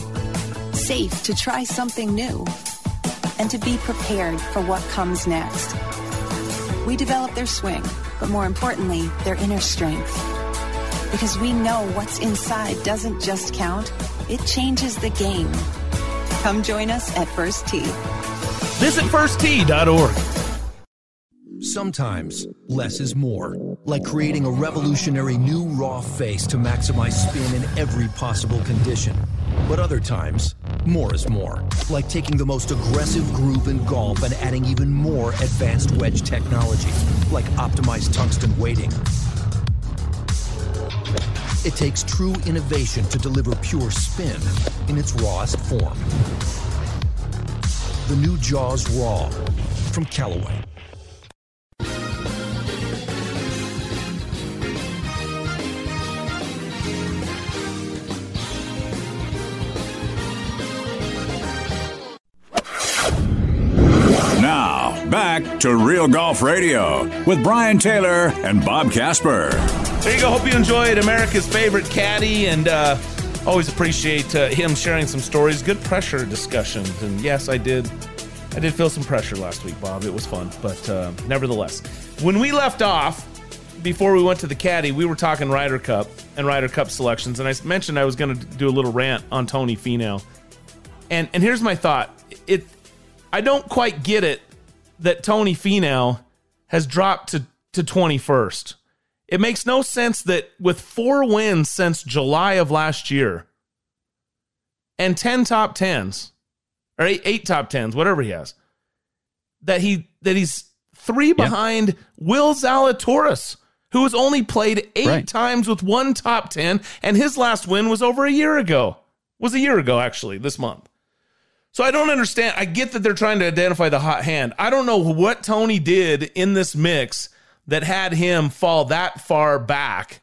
safe to try something new, and to be prepared for what comes next. We develop their swing, but more importantly, their inner strength. Because we know what's inside doesn't just count, it changes the game. Come join us at First Tee. Visit firsttee.org. Sometimes less is more, like creating a revolutionary new raw face to maximize spin in every possible condition. But other times, more is more, like taking the most aggressive groove in golf and adding even more advanced wedge technology, like optimized tungsten weighting. It takes true innovation to deliver pure spin in its rawest form. The new Jaws Raw from Callaway. Now, back to Real Golf Radio with Brian Taylor and Bob Casper. There you go. Hope you enjoyed America's favorite caddy, and uh, always appreciate uh, him sharing some stories. Good pressure discussions, and yes, I did. I did feel some pressure last week, Bob. It was fun, but uh, nevertheless, when we left off before we went to the caddy, we were talking Ryder Cup and Ryder Cup selections, and I mentioned I was going to do a little rant on Tony Finau, and and here's my thought: it. I don't quite get it that Tony Finau has dropped to to 21st. It makes no sense that with four wins since July of last year and 10 top 10s or eight, eight top 10s, whatever he has, that he that he's three behind Will Zalatoris, who has only played eight Right. times with one top 10 and his last win was over a year ago. Was a year ago actually, this month. So I don't understand. I get that they're trying to identify the hot hand. I don't know what Tony did in this mix that had him fall that far back.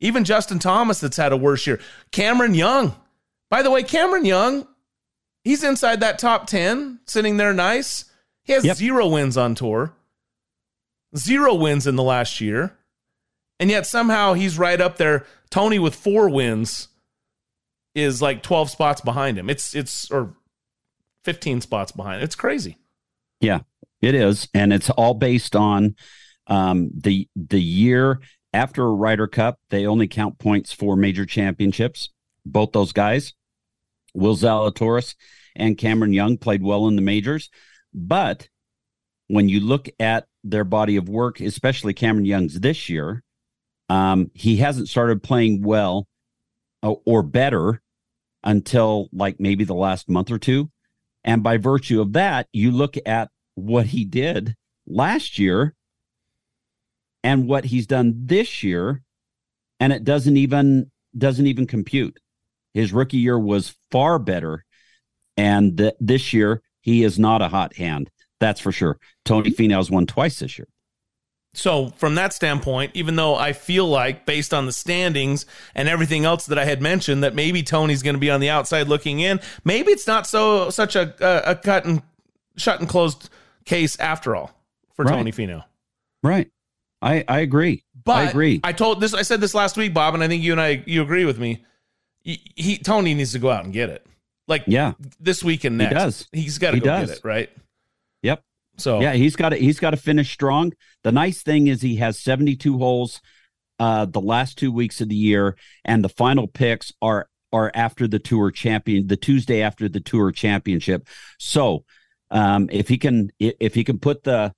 Even Justin Thomas, that's had a worse year. Cameron Young. By the way, Cameron Young, he's inside that top 10, sitting there nice. He has zero wins on tour, zero wins in the last year. And yet somehow he's right up there. Tony with four wins is like 12 spots behind him. It's, it's, or 15 spots behind. It's crazy. Yeah, it is, and it's all based on um, the the year after a Ryder Cup. They only count points for major championships. Both those guys, Will Zalatoris and Cameron Young, played well in the majors, but when you look at their body of work, especially Cameron Young's this year, um, he hasn't started playing well uh, or better until like maybe the last month or two. And by virtue of that, you look at what he did last year and what he's done this year, and it doesn't even doesn't even compute. His rookie year was far better, and th- this year he is not a hot hand. That's for sure. Tony Finau's won twice this year. So, from that standpoint, even though I feel like, based on the standings and everything else that I had mentioned, that maybe Tony's going to be on the outside looking in, maybe it's not so such a a, a cut and shut and closed case after all for Right. Tony Finau. Right. I I agree. But I agree. I told this. I said this last week, Bob, and I think you and I you agree with me. He, he Tony needs to go out and get it. Like yeah, this week and He does. He's got to He go does. get it right. Yep. So yeah, he's got to he's got to finish strong. The nice thing is he has 72 holes uh the last 2 weeks of the year and the final picks are are after the tour champion the Tuesday after the tour championship. So, um if he can if he can put the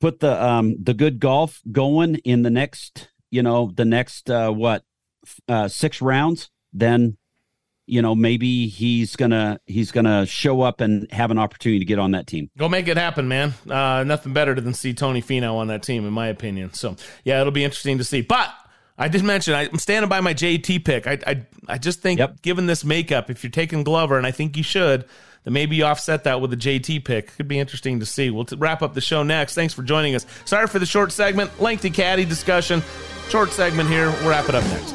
put the um the good golf going in the next, you know, the next uh what uh 6 rounds, then you know, maybe he's gonna he's gonna show up and have an opportunity to get on that team. Go make it happen, man. Uh, nothing better than see Tony Finau on that team, in my opinion. So yeah, it'll be interesting to see. But I did mention I- I'm standing by my JT pick. I I, I just think given this makeup, if you're taking Glover, and I think you should, then maybe you offset that with a JT pick. Could be interesting to see. We'll t- wrap up the show next. Thanks for joining us. Sorry for the short segment, lengthy caddy discussion. Short segment here. We'll wrap it up next.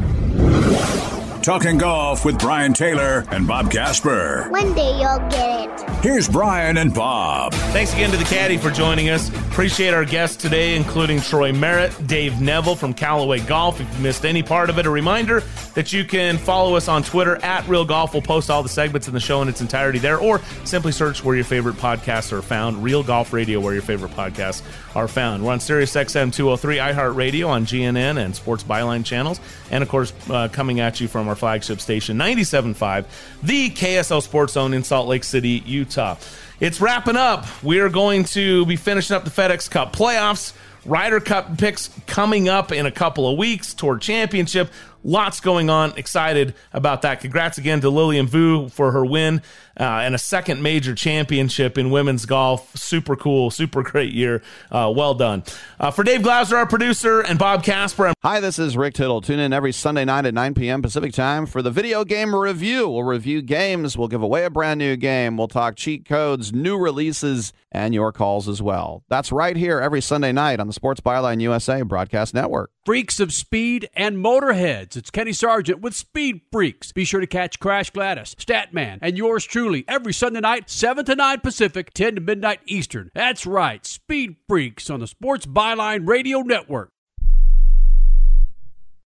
Talking golf with Brian Taylor and Bob Casper. One day you'll get it. Here's Brian and Bob. Thanks again to the caddy for joining us. Appreciate our guests today, including Troy Merritt, Dave Neville from Callaway Golf. If you missed any part of it, a reminder that you can follow us on Twitter at Real Golf. We'll post all the segments in the show in its entirety there, or simply search where your favorite podcasts are found. Real Golf Radio, where your favorite podcasts are found. We're on Sirius XM 203, iHeartRadio on GNN and Sports Byline channels, and of course, uh, coming at you from our flagship station, 97.5, the KSL Sports Zone in Salt Lake City, Utah. It's wrapping up. We are going to be finishing up the FedEx Cup playoffs. Ryder Cup picks coming up in a couple of weeks. Tour Championship. Lots going on. Excited about that. Congrats again to Lilian Vu for her win uh, and a second major championship in women's golf. Super cool, super great year. Uh, well done. Uh, for Dave Glauser, our producer, and Bob Casper. I'm- Hi, this is Rick Tittle. Tune in every Sunday night at 9 p.m. Pacific time for the video game review. We'll review games, we'll give away a brand new game, we'll talk cheat codes, new releases, and your calls as well. That's right here every Sunday night on the Sports Byline USA Broadcast Network. Freaks of speed and motorheads. It's Kenny Sargent with Speed Freaks. Be sure to catch Crash Gladys, Statman, and yours truly every Sunday night, 7 to 9 Pacific, 10 to midnight Eastern. That's right, Speed Freaks on the Sports Byline Radio Network.